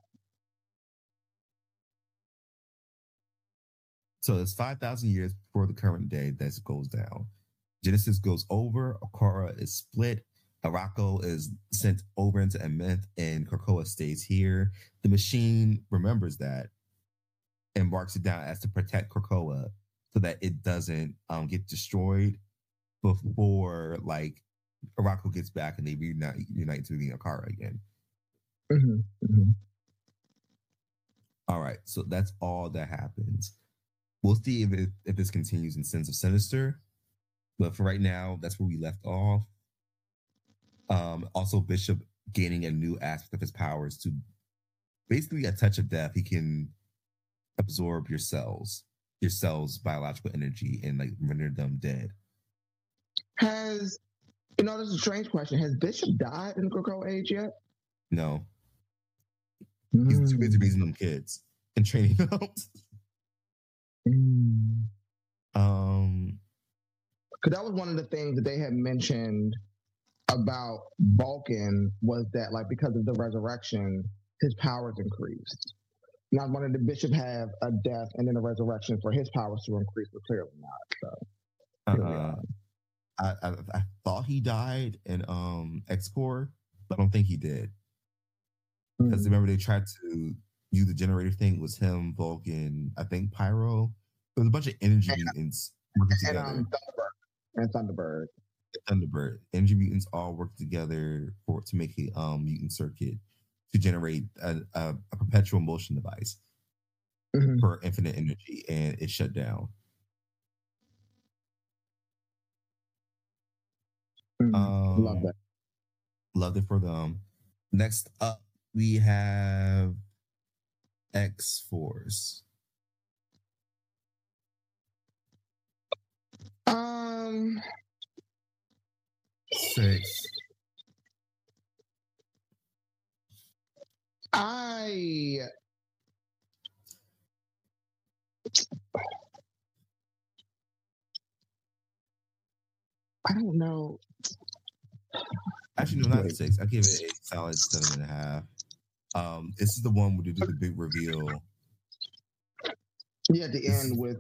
So it's 5,000 years before the current day that goes down. Genesis goes over, Okkara is split, Arakko is sent over into Amenth, and Krakoa stays here. The machine remembers that and marks it down as to protect Krakoa so that it doesn't um, get destroyed before like Arakko gets back and they reunite unite to the Okkara again. Mhm, mhm. All right, so that's all that happens. We'll see if it, if this continues in Sins of Sinister, but for right now, that's where we left off. Um, also, Bishop gaining a new aspect of his powers to basically a touch of death. He can absorb your cells, your cells' biological energy, and like render them dead. Has you know this is a strange question? Has Bishop died in the Crow Age yet? No, he's too busy raising them kids and training them. Mm. um, because that was one of the things that they had mentioned about Vulcan was that like because of the resurrection, his powers increased. Not wanted the bishop have a death and then a resurrection for his powers to increase, but clearly not. So uh. I, I I thought he died in um X Core, but I don't think he did. Because Mhm. remember they tried to use the generator thing. It was him, Vulcan, I think Pyro. There was a bunch of energy And- mutants working and together. um, Thunderbird and Thunderbird. Thunderbird. Energy mutants all worked together for to make a um mutant circuit to generate a, a, a perpetual motion device Mhm. for infinite energy, and it shut down. Mhm. Um, Love that. Loved it for them. Next up, we have X Force. Um, Six. I I don't know. Actually, no, not six. I give it a solid seven and a half. Um, this is the one where they do the big reveal. Yeah, at the end with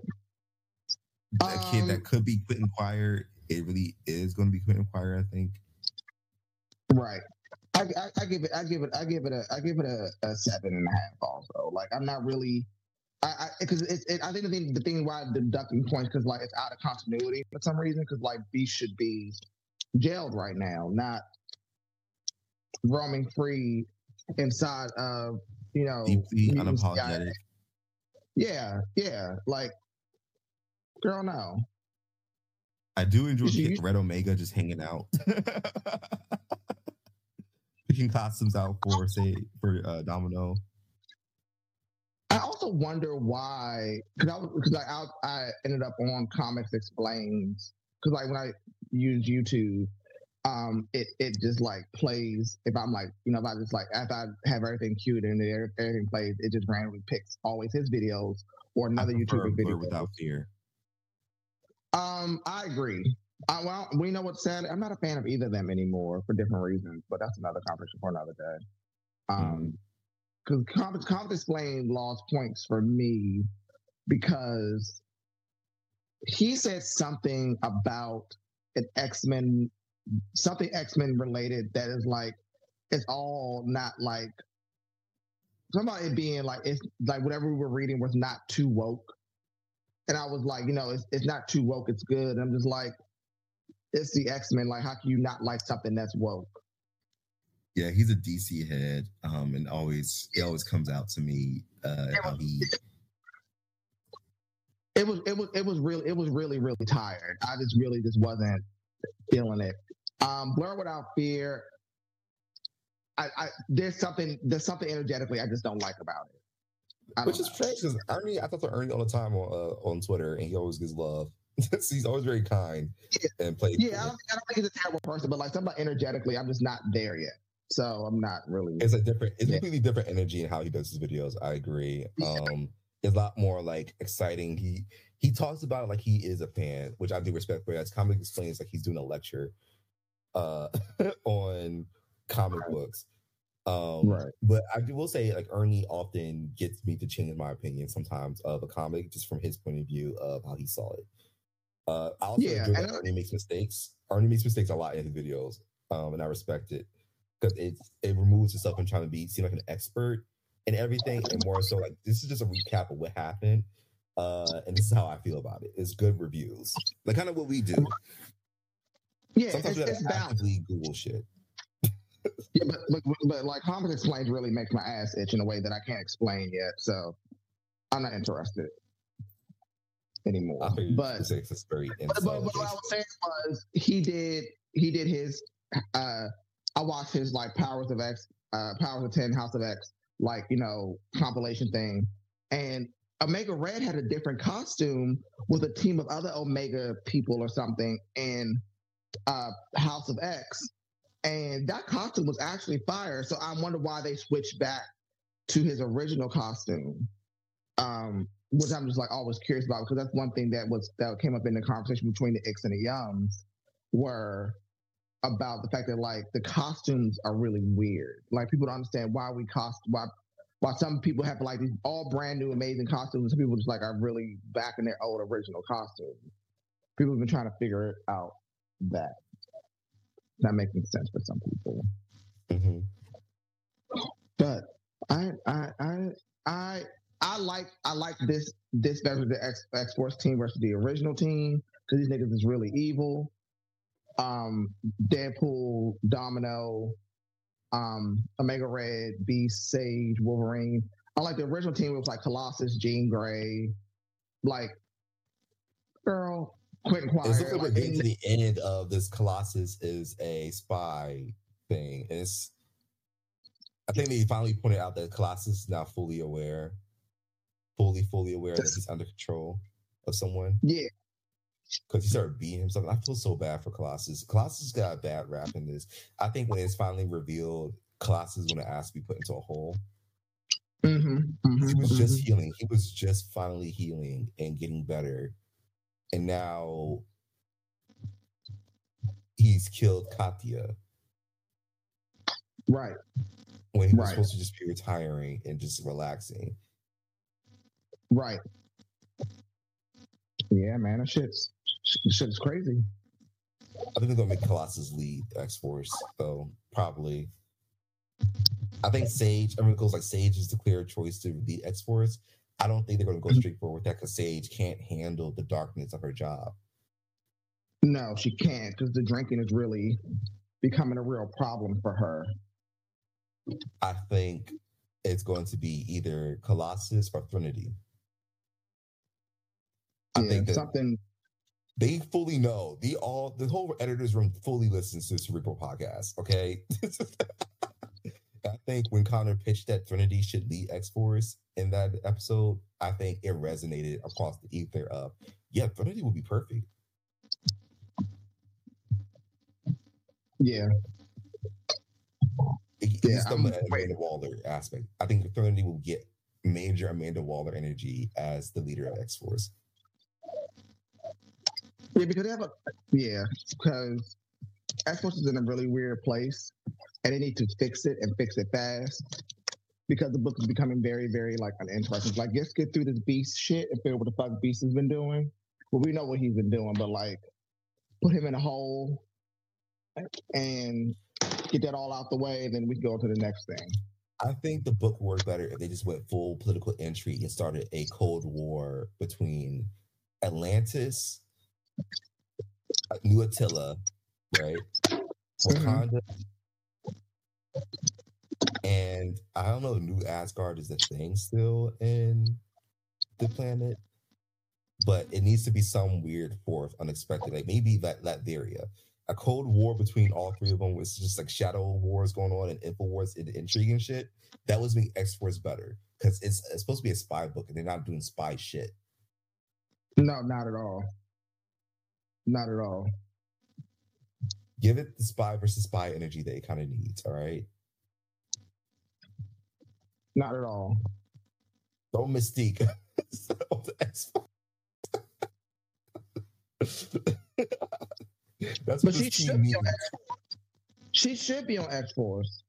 A kid Um, that could be Quentin Quire. It really is going to be Quentin Quire, I think. right. I, I, I give it. I give it. I give it a. I give it a, a seven and a half. Also, like I'm not really. I because it's. It, I think the thing, the thing why I'm deducting points because like it's out of continuity for some reason because like B should be jailed right now, not roaming free inside of you know Deeply unapologetic. Yeah, yeah. Like, girl, no. I do enjoy Red Omega just hanging out. Picking costumes out for say for uh, Domino. I also wonder why, because I because like I, I ended up on Comics Explains because like when I use YouTube, um, it it just like plays if I'm like you know if I just like after I have everything queued and there everything plays, it just randomly picks always his videos or another YouTuber video. without fear. Um, I agree. Uh, well, we know what's sad. I'm not a fan of either of them anymore for different reasons, but that's another conversation for another day. Um, because Comics Comics Explained lost points for me because he said something about an X Men, something X Men related that is like it's all not like something about it being like it's like whatever we were reading was not too woke. And I was like, you know, it's, it's not too woke, it's good. I'm just like, it's the X Men. Like, how can you not like something that's woke? Yeah, he's a DC head, um, and always it always comes out to me uh, how he It was, it was, it was really, it was really, really tired. I just really just wasn't feeling it. Um, Blur Without Fear. I, I there's something there's something energetically I just don't like about it. I don't Which is know. strange because Ernie, I talk to Ernie all the time on uh, on Twitter, and he always gives love. He's always very kind and playful. Yeah, I don't, I don't think he's a terrible person, but like something about energetically, I'm just not there yet. So I'm not really. it's a different, it's Yeah. completely different energy in how he does his videos. I agree. Um, it's a lot more like exciting. He he talks about it like he is a fan, which I do respect. Whereas comic explains like he's doing a lecture uh on comic books. Um, Right. But I will say, like Ernie often gets me to change my opinion sometimes of a comic just from his point of view of how he saw it. Uh, I also Yeah, enjoy and that I- Ernie makes mistakes. Ernie makes mistakes a lot in his videos, um, and I respect it because it it removes himself from trying to be seem like an expert in everything, and more so like this is just a recap of what happened. Uh, and this is how I feel about it. It's good reviews, like kind of what we do. Yeah, Sometimes it's, we it's have to balanced. actively Google shit. Yeah, but, but but like Comics Explains really makes my ass itch in a way that I can't explain yet. So I'm not interested anymore. But very but, but, but what I was saying was he did he did his uh I watched his like Powers of X uh Powers of Ten House of X like you know compilation thing. And Omega Red had a different costume with a team of other Omega people or something in uh House of X. And that costume was actually fire. So I wonder why they switched back to his original costume. Um which I'm just like always curious about because that's one thing that was that came up in the conversation between the Icks and the Youngs were about the fact that like the costumes are really weird. Like people don't understand why we cost why why some people have like these all brand new amazing costumes. Some people just like are really back in their old original costumes. People have been trying to figure out that. Not making sense for some people. Mhm. But I I I I I like I like this this version of the X X Force team versus the original team because these niggas is really evil. Um, Deadpool, Domino, um, Omega Red, Beast, Sage, Wolverine. I like the original team. It was like Colossus, Jean Grey, like girl, Quentin Quire. It's looking like like, we're getting to they- the end of this Colossus is a spy thing. And it's I think they finally pointed out that Colossus is now fully aware, fully, fully aware that he's under control of someone. yeah, Because he started beating himself. I feel so bad for Colossus. Colossus got a bad rap in this. I think when it's finally revealed, Colossus is gonna ask to be put into a hole. Mm-hmm, he was mm-hmm, just mm-hmm. healing. He was just finally healing and getting better. And now he's killed Katya right. when he was Right. supposed to just be retiring and just relaxing. Right. Yeah, man, that shit's shit's crazy. I think they're gonna make Colossus lead X Force, though, probably. I think Sage, everyone goes like Sage is the clear choice to lead X Force. I don't think they're gonna go Mhm. straight forward with that because Sage can't handle the darkness of her job. No, she can't because the drinking is really becoming a real problem for her. I think it's going to be either Colossus or Trinity. I yeah, think that something. they fully know. The all the whole editors room fully listens to the Cerebral podcast. Okay. I think when Connor pitched that Trinity should lead X Force in that episode, I think it resonated across the ether of yeah, Trinity would be perfect. Yeah, It, Yeah, it's the I'm- Amanda Waller aspect. I think Trinity will get major Amanda Waller energy as the leader of X Force. Yeah, because they have a yeah, because X Force is in a really weird place, and they need to fix it and fix it fast. Because the book is becoming very, very like uninteresting. Like, let's get through this Beast shit and figure what the fuck Beast has been doing. Well, we know what he's been doing, but like, put him in a hole and get that all out the way, then we can go to the next thing. I think the book would work better if they just went full political intrigue and started a cold war between Atlantis, New Attila, right? Mm-hmm. Wakanda, and I don't know New Asgard is a thing still in the planet, but it needs to be some weird fourth, unexpected, like maybe that Latveria. A cold war between all three of them was just like shadow wars going on and info wars and intrigue and shit. That was make X Force better because it's, it's supposed to be a spy book and they're not doing spy shit. No, not at all. Not at all. Give it the spy versus spy energy that it kind of needs. All right. Not at all. Don't mystique. That's But what she should be on X She should be on X Force.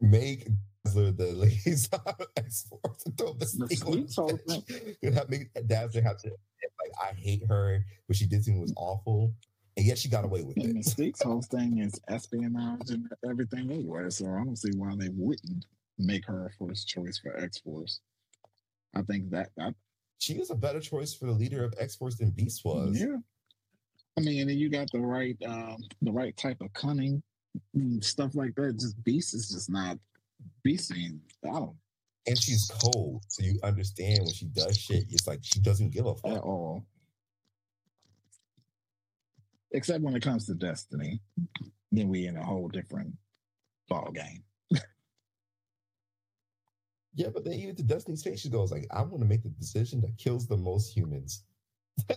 Make the liaison Force and throw Mystique on told bench. And have- Make Dazzler have to like I hate her. What she did to me was awful, and yet she got away with it. Mystique's whole thing is espionage and everything anyway, so I don't see why they wouldn't make her a first choice for X Force. I think that, that She was a better choice for the leader of X Force than Beast was. yeah. I mean, and you got the right um the right type of cunning stuff like that. Just Beast is just not Ain't I don't And she's cold, so you understand when she does shit. It's like she doesn't give a fuck at all. Except when it comes to Destiny. Then we in a whole different ball game. Yeah, but then even to Destiny's face, she goes like, "I want to make the decision that kills the most humans."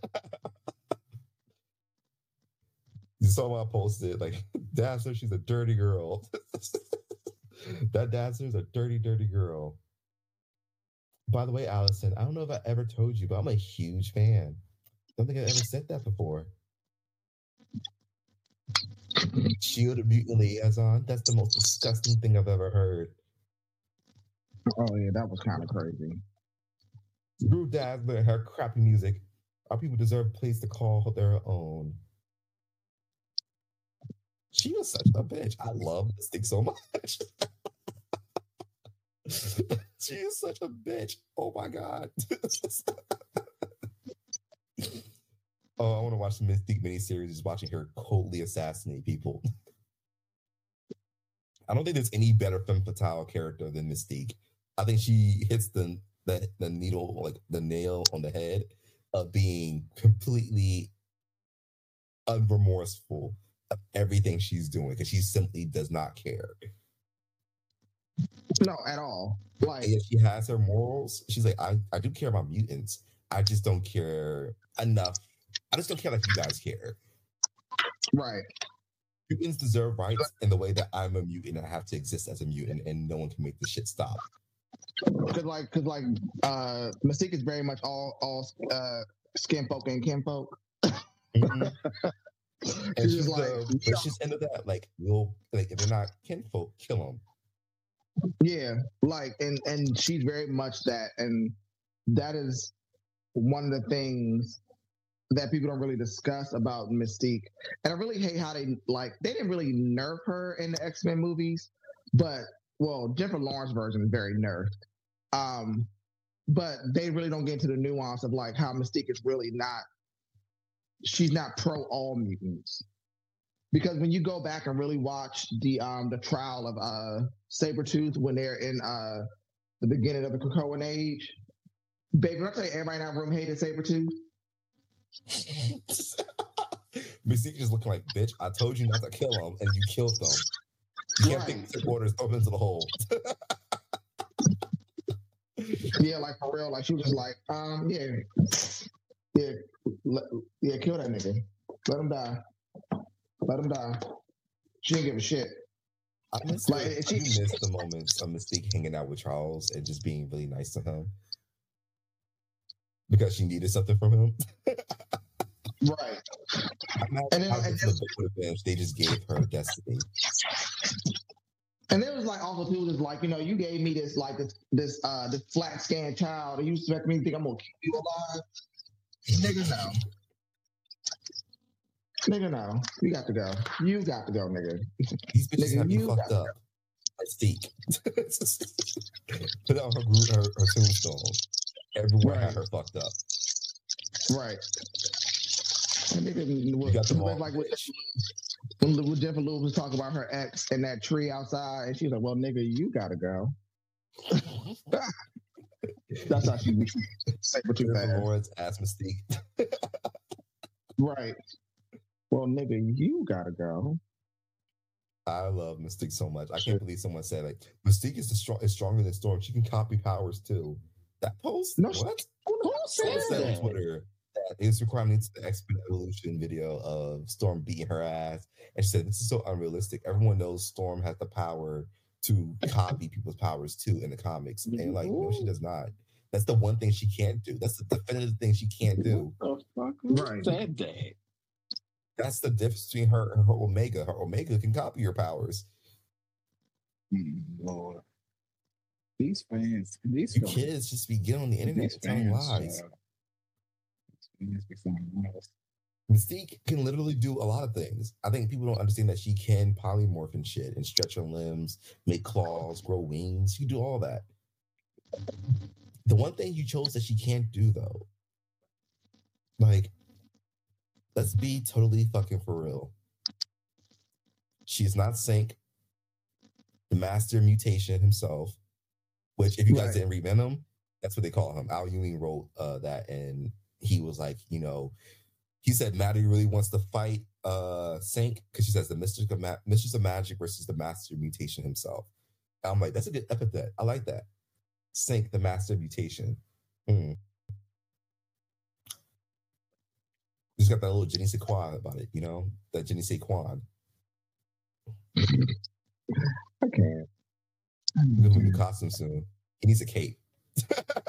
you saw I posted, like Dazzler, she's a dirty girl. that Dazzler's a dirty, dirty girl. By the way, Alison, I don't know if I ever told you, but I'm a huge fan. I don't think I ever said that before. Shield of Mutant Liaison. That's the most disgusting thing I've ever heard. Oh yeah, that was kind of crazy. Screw Dazzler and her crappy music. Our people deserve a place to call their own. She was such a bitch. I love this thing so much. she is such a bitch. Oh my god. oh, I want to watch the Mystique miniseries. Just watching her coldly assassinate people. I don't think there's any better femme fatale character than Mystique. I think she hits the the, the needle, like the nail on the head of being completely unremorseful of everything she's doing because she simply does not care. No, at all. Like And yet she has her morals. She's like, I, I do care about mutants. I just don't care enough. I just don't care like you guys care. right. Mutants deserve rights in the way that I'm a mutant. I have to exist as a mutant, and no one can make this shit stop. Because like, because like, uh, Mystique is very much all all uh skin folk and kin folk. Mhm. and She's she's like, the vicious end of that. Like, we'll like if they're not kinfolk, kill them. Yeah, like and and she's very much that, and that is one of the things that people don't really discuss about Mystique. And I really hate how they like they didn't really nerf her in the X Men movies, but well, Jennifer Lawrence version is very nerfed. Um, but they really don't get into the nuance of like how Mystique is really not. She's not pro all mutants because when you go back and really watch the um the trial of uh Sabretooth when they're in uh the beginning of the Krakoan age, baby, I tell you everybody in that room hated Sabretooth. Mystique just looking like, bitch, I told you not to kill them, and you killed them. You can't Right. take orders, throw into the hole. Yeah, like for real, like she was just like, um, yeah, yeah, let, yeah, kill that nigga, let him die, let him die. She didn't give a shit. I miss, Like, it- I she- miss the moments of Mystique hanging out with Charles and just being really nice to him. Because she needed something from him. Right. And then- and good the book would have been if they just gave her destiny. And there was like also people just like, you know, you gave me this like this this uh this flat scan child, and you expect me to think I'm gonna keep you alive? Nigga, no. Nigga, no. You got to go. You got to go, nigga. These bitches Nigga, have you fucked got- up. Mystique. Put out her, gro- her, her tombstone. Everyone Right. had her fucked up. Right. And nigga, You got the wrong like with, bitch. when, when Jennifer Lewis was talking about her ex and that tree outside, and she's like, "Well, nigga, you gotta go." That's how she saber tooth Jennifer ass. Lawrence ass Mystique. Right. Well, nigga, you gotta go. I love Mystique so much. I can't believe someone said like Mystique is the strong is stronger than Storm. She can copy powers too. That post? No, what? Who Someone said said on? Twitter that it's requiring to the X Men Evolution video of Storm beating her ass, and she said this is so unrealistic. Everyone knows Storm has the power to copy people's powers too in the comics, and like no, she does not. That's the one thing she can't do. That's the definitive thing she can't do. What the fuck? Right. said that? That's the difference between her and her Omega. Her Omega can copy your powers. Hmm, Lord. These fans, these You fans- kids just be getting on the internet telling lies. uh, these fans be something else. Mystique can literally do a lot of things. I think people don't understand that she can polymorph and shit and stretch her limbs, make claws, grow wings. She can do all that. The one thing you chose that she can't do though, like, let's be totally fucking for real. She's not Synch, the master mutation himself, which if you guys Right. didn't read Venom, that's what they call him. Al Ewing wrote uh, that and he was like, you know, he said Maddie really wants to fight uh Synch because she says the mistress of, Ma- mistress of magic versus the master mutation himself. I'm like, that's a good epithet. I like that. Synch the master mutation. Hmm. Just got that little Jenny Saquon about it, you know, that Jenny Saquon. Can't. We're gonna new costume soon. He needs a cape.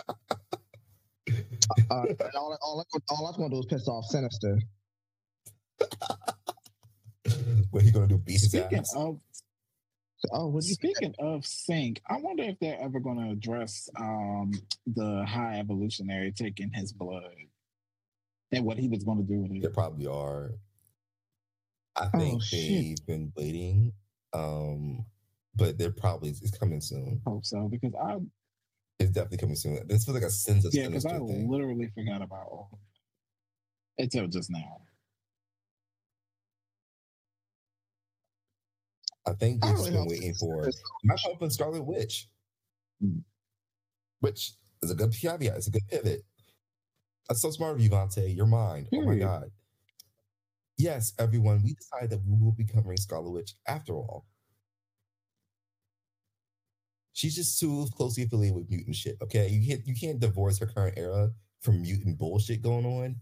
Uh, and all, all, all that's gonna do is piss off Sinister. what he gonna do? Beast his Speaking ass? of Oh, what do speaking of Synch, I wonder if they're ever going to address um, the high evolutionary taking his blood and what he was going to do with There it. probably are. I Oh, think shit. they've been waiting, um, but they're probably it's coming soon. Hope so because I It's definitely coming soon. This feels like a sins of yeah because I thing. literally forgot about all it until just now. I think I they've just really been waiting for my open Scarlet Witch, Hmm. which is a good caveat. It's a good pivot. That's so smart of you, Vante. You're mine. Oh my god. Yes, everyone. We decided that we will be covering Scarlet Witch after all. She's just too closely affiliated with mutant shit. Okay, you can't you can't divorce her current era from mutant bullshit going on.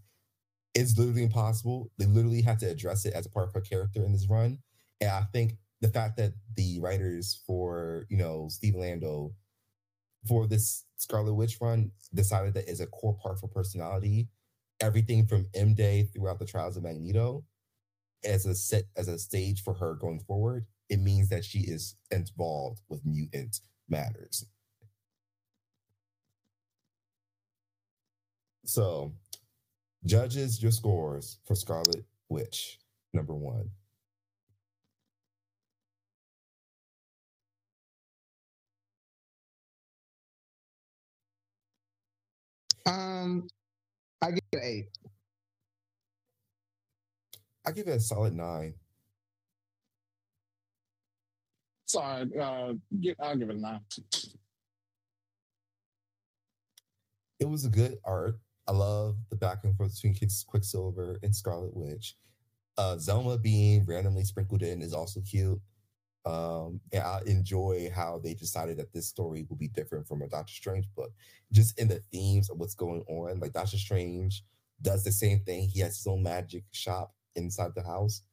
It's literally impossible. They literally have to address it as a part of her character in this run. And I think the fact that the writers for you know Steve Orlando for this Scarlet Witch run decided that is a core part for personality. Everything from M Day throughout the trials of Magneto as a set as a stage for her going forward, it means that she is involved with mutant matters. So, judges your scores for Scarlet Witch, number one. Um, I give it an eight. I give it a solid nine. Sorry, uh, get, I'll give it a nine. It was a good art. I love the back and forth between Quicksilver and Scarlet Witch. Uh, Zelma being randomly sprinkled in is also cute. Um, and I enjoy how they decided that this story will be different from a Doctor Strange book, just in the themes of what's going on. Like Doctor Strange does the same thing. He has his own magic shop inside the house,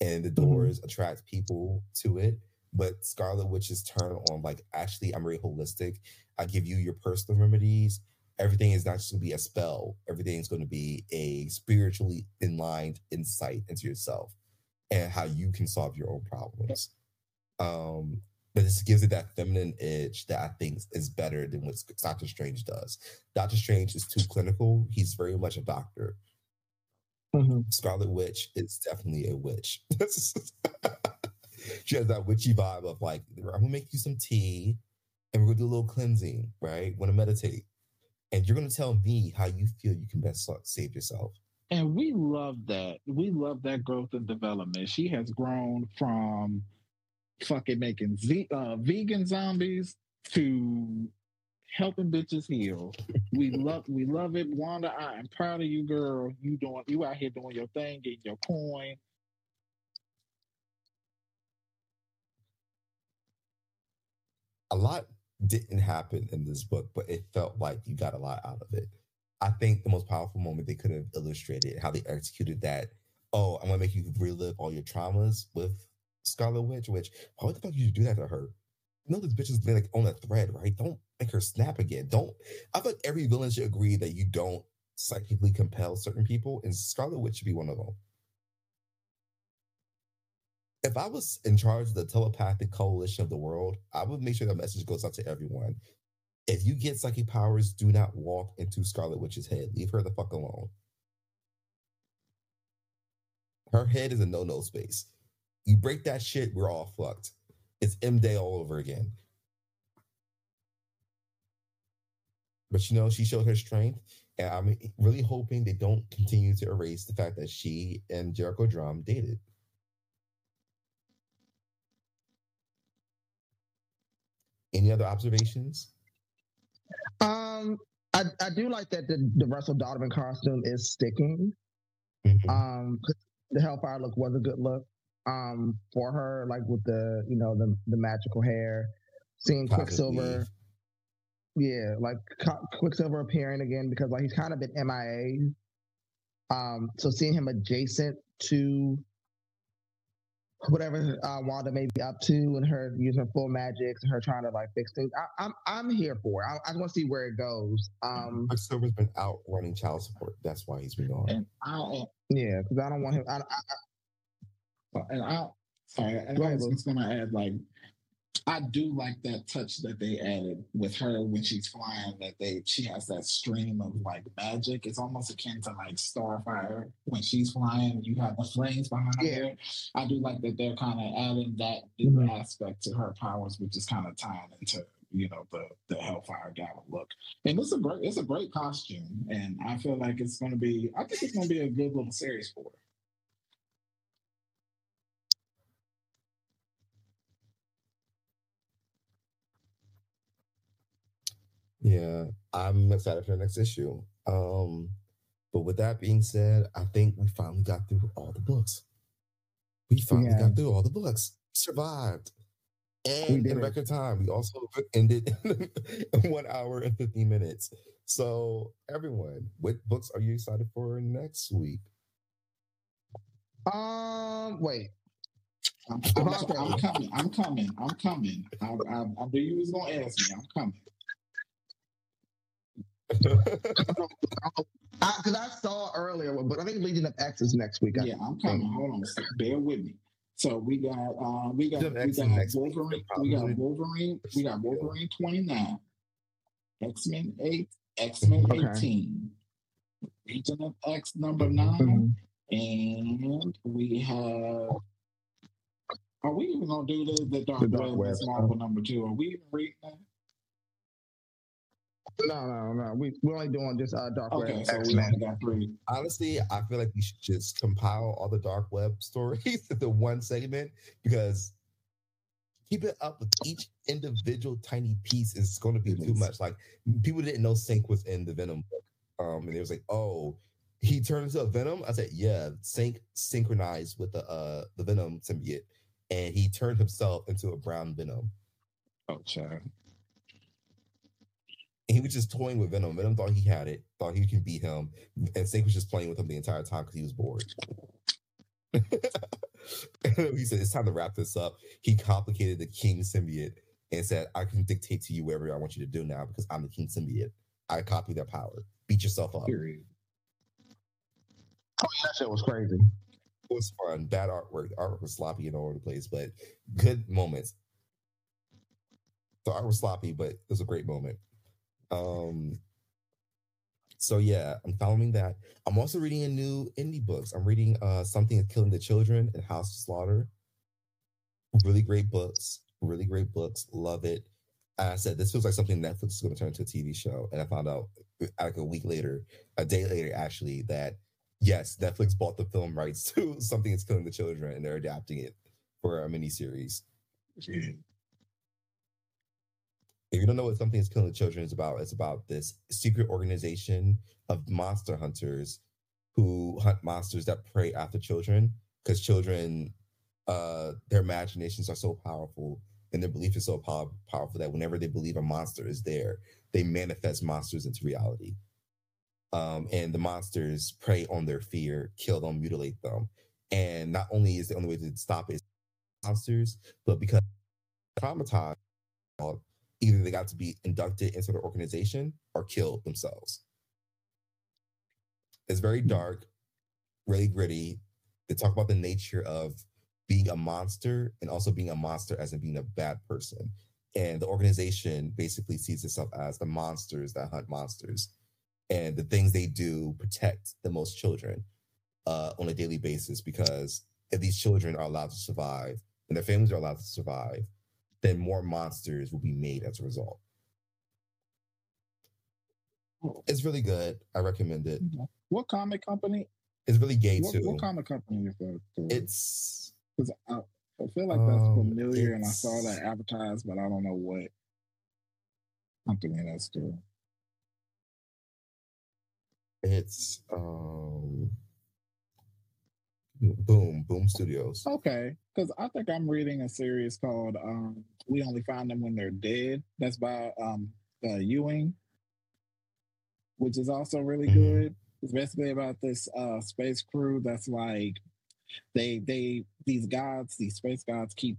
and the doors attract people to it. But Scarlet Witch's turn on like actually, I'm very holistic. I give you your personal remedies. Everything is not just to be a spell. Everything is going to be a spiritually aligned insight into yourself and how you can solve your own problems. Um, but this gives it that feminine edge that I think is better than what Doctor Strange does. Doctor Strange is too clinical. He's very much a doctor. Mhm. Scarlet Witch is definitely a witch. she has that witchy vibe of like, I'm gonna make you some tea and we're gonna do a little cleansing, right? Wanna meditate. And you're gonna tell me how you feel you can best save yourself. And we love that. We love that growth and development. She has grown from fucking making ze- uh, vegan zombies to helping bitches heal. We love we love it. Wanda, I am proud of you, girl. You doing you out here doing your thing, getting your coin. A lot didn't happen in this book, but it felt like you got a lot out of it. I think the most powerful moment they could have illustrated how they executed that. Oh, I'm gonna make you relive all your traumas with Scarlet Witch. Which why the fuck you do that to her? You know this bitch is like on a thread, right? Don't make her snap again. Don't. I like every villain should agree that you don't psychically compel certain people, and Scarlet Witch should be one of them. If I was in charge of the telepathic coalition of the world, I would make sure that message goes out to everyone. If you get psychic powers, do not walk into Scarlet Witch's head. Leave her the fuck alone. Her head is a no-no space. You break that shit, we're all fucked. It's M Day all over again. But you know, she showed her strength, and I'm really hoping they don't continue to erase the fact that she and Jericho Drumm dated. Any other observations? Um, I, I do like that the, the Russell Dauterman costume is sticking. Mhm. Um, the Hellfire look was a good look. Um, for her, like with the you know the the magical hair, seeing Quicksilver, yeah, like Quicksilver appearing again because like he's kind of been MIA. Um, so seeing him adjacent to whatever uh, Wanda may be up to, and her using full magics and her trying to like fix things, I, I'm I'm here for it. I, I want to see where it goes. Um, Quicksilver's been out running child support. That's why he's been gone. And I yeah, because I don't want him. I, I, and I sorry, I was just gonna add like I do like that touch that they added with her when she's flying. That they she has that stream of like magic. It's almost akin to like Starfire when she's flying. And you have the flames behind Yeah. her. I do like that they're kind of adding that new Mhm. aspect to her powers, which is kind of tying into you know the the Hellfire Gala look. And it's a great it's a great costume, and I feel like it's going to be. I think it's going to be a good little series for her. Yeah, I'm excited for the next issue. Um, but with that being said, I think we finally got through all the books. We finally Yeah. got through all the books. Survived. And in record time. We also ended in one hour and 15 minutes. So, everyone, what books are you excited for next week? um, wait. I'm, I'm, I'm coming. I'm coming. I'm coming. I, I, I knew you was gonna ask me. I'm coming. Because I, saw earlier, but I think Legion of X is next week. I Yeah, I'm coming. Hold on, a second. bear with me. So we got uh we got we got next week, Wolverine, probably. we got Wolverine, we got Wolverine 29, X-Men 8, X-Men Okay. 18, Legion of X number Mhm. 9, and we have are we even gonna do the, the Dark, The Dark Web, Web Marvel number two? Are we even reading that? No, no, no. We we're only doing just uh, Dark Okay, Web so we Men. only got three. Honestly, I feel like we should just compile all the dark web stories into one segment because keep it up with each individual tiny piece is going to be too Yes. much. Like people didn't know Synch was in the Venom book, um, and it was like, oh, he turned into a Venom. I said, yeah, Synch synchronized with the uh the Venom symbiote, and he turned himself into a brown Venom. Oh, child. And he was just toying with Venom. Venom thought he had it, thought he could beat him, and Synch was just playing with him the entire time because he was bored. he said, It's time to wrap this up. He complicated the king symbiote and said, I can dictate to you whatever I want you to do now because I'm the king symbiote. I copy their power. Beat yourself up. Period. Oh, yeah, that shit was crazy. It was fun. Bad artwork. The artwork was sloppy and all over the place, but good moments. The art was sloppy, but it was a great moment. Um, so yeah, I'm following that. I'm also reading a new indie books. I'm reading uh Something is Killing the Children and House Slaughter. Really great books. Really great books. Love it. And I said this feels like something Netflix is going to turn into a TV show. And I found out uh, like a week later, a day later, actually, that yes, Netflix bought the film rights to Something is Killing the Children and they're adapting it for a miniseries. If you don't know what Something is Killing the Children is about, it's about this secret organization of monster hunters who hunt monsters that prey after children because children, uh, their imaginations are so powerful and their belief is so pow- powerful that whenever they believe a monster is there, they manifest monsters into reality. Um, and the monsters prey on their fear, kill them, mutilate them. And not only is the only way to stop it monsters, but because traumatized, either they got to be inducted into the organization or killed themselves. It's very dark, really gritty. They talk about the nature of being a monster and also being a monster as in being a bad person. And the organization basically sees itself as the monsters that hunt monsters. And the things they do protect the most children uh, on a daily basis because if these children are allowed to survive and their families are allowed to survive, then more monsters will be made as a result. It's really good. I recommend it. What comic company? It's really gay What, too. what comic company is that? It's It's 'cause I, I feel like that's Um, familiar, and I saw that advertised, but I don't know what company that's to. it's um Boom Boom Studios. Okay, because I think I'm reading a series called um, "We Only Find Them When They're Dead." That's by um, uh, Ewing, which is also really Mhm. good. It's basically about this uh, space crew that's like they they these gods these space gods keep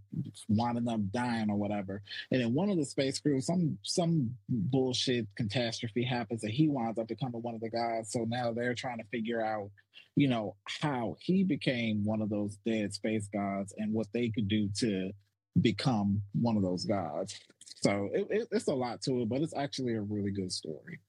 winding up dying or whatever. And then one of the space crew some some bullshit catastrophe happens and he winds up becoming one of the gods. So now they're trying to figure out you know how he became one of those dead space gods and what they could do to become one of those gods. So it, it, it's a lot to it but it's actually a really good story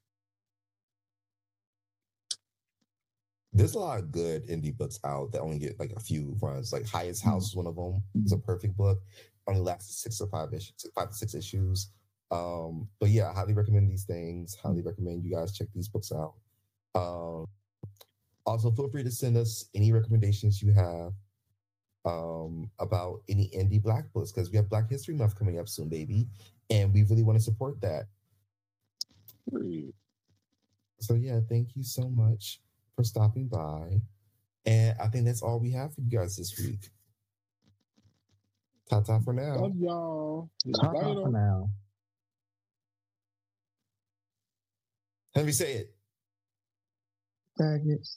There's a lot of good indie books out that only get like a few runs. Like Highest House is one of them. It's a perfect book. Only lasted six or five issues, five to six issues. Um, but yeah, I highly recommend these things. Highly recommend you guys check these books out. Um, also, feel free to send us any recommendations you have um, about any indie Black books because we have Black History Month coming up soon, baby, and we really want to support that. So yeah, thank you so much for stopping by. And I think that's all we have for you guys this week. Ta ta for now. love y'all Ta-ta for now. Let me say it. Faggots.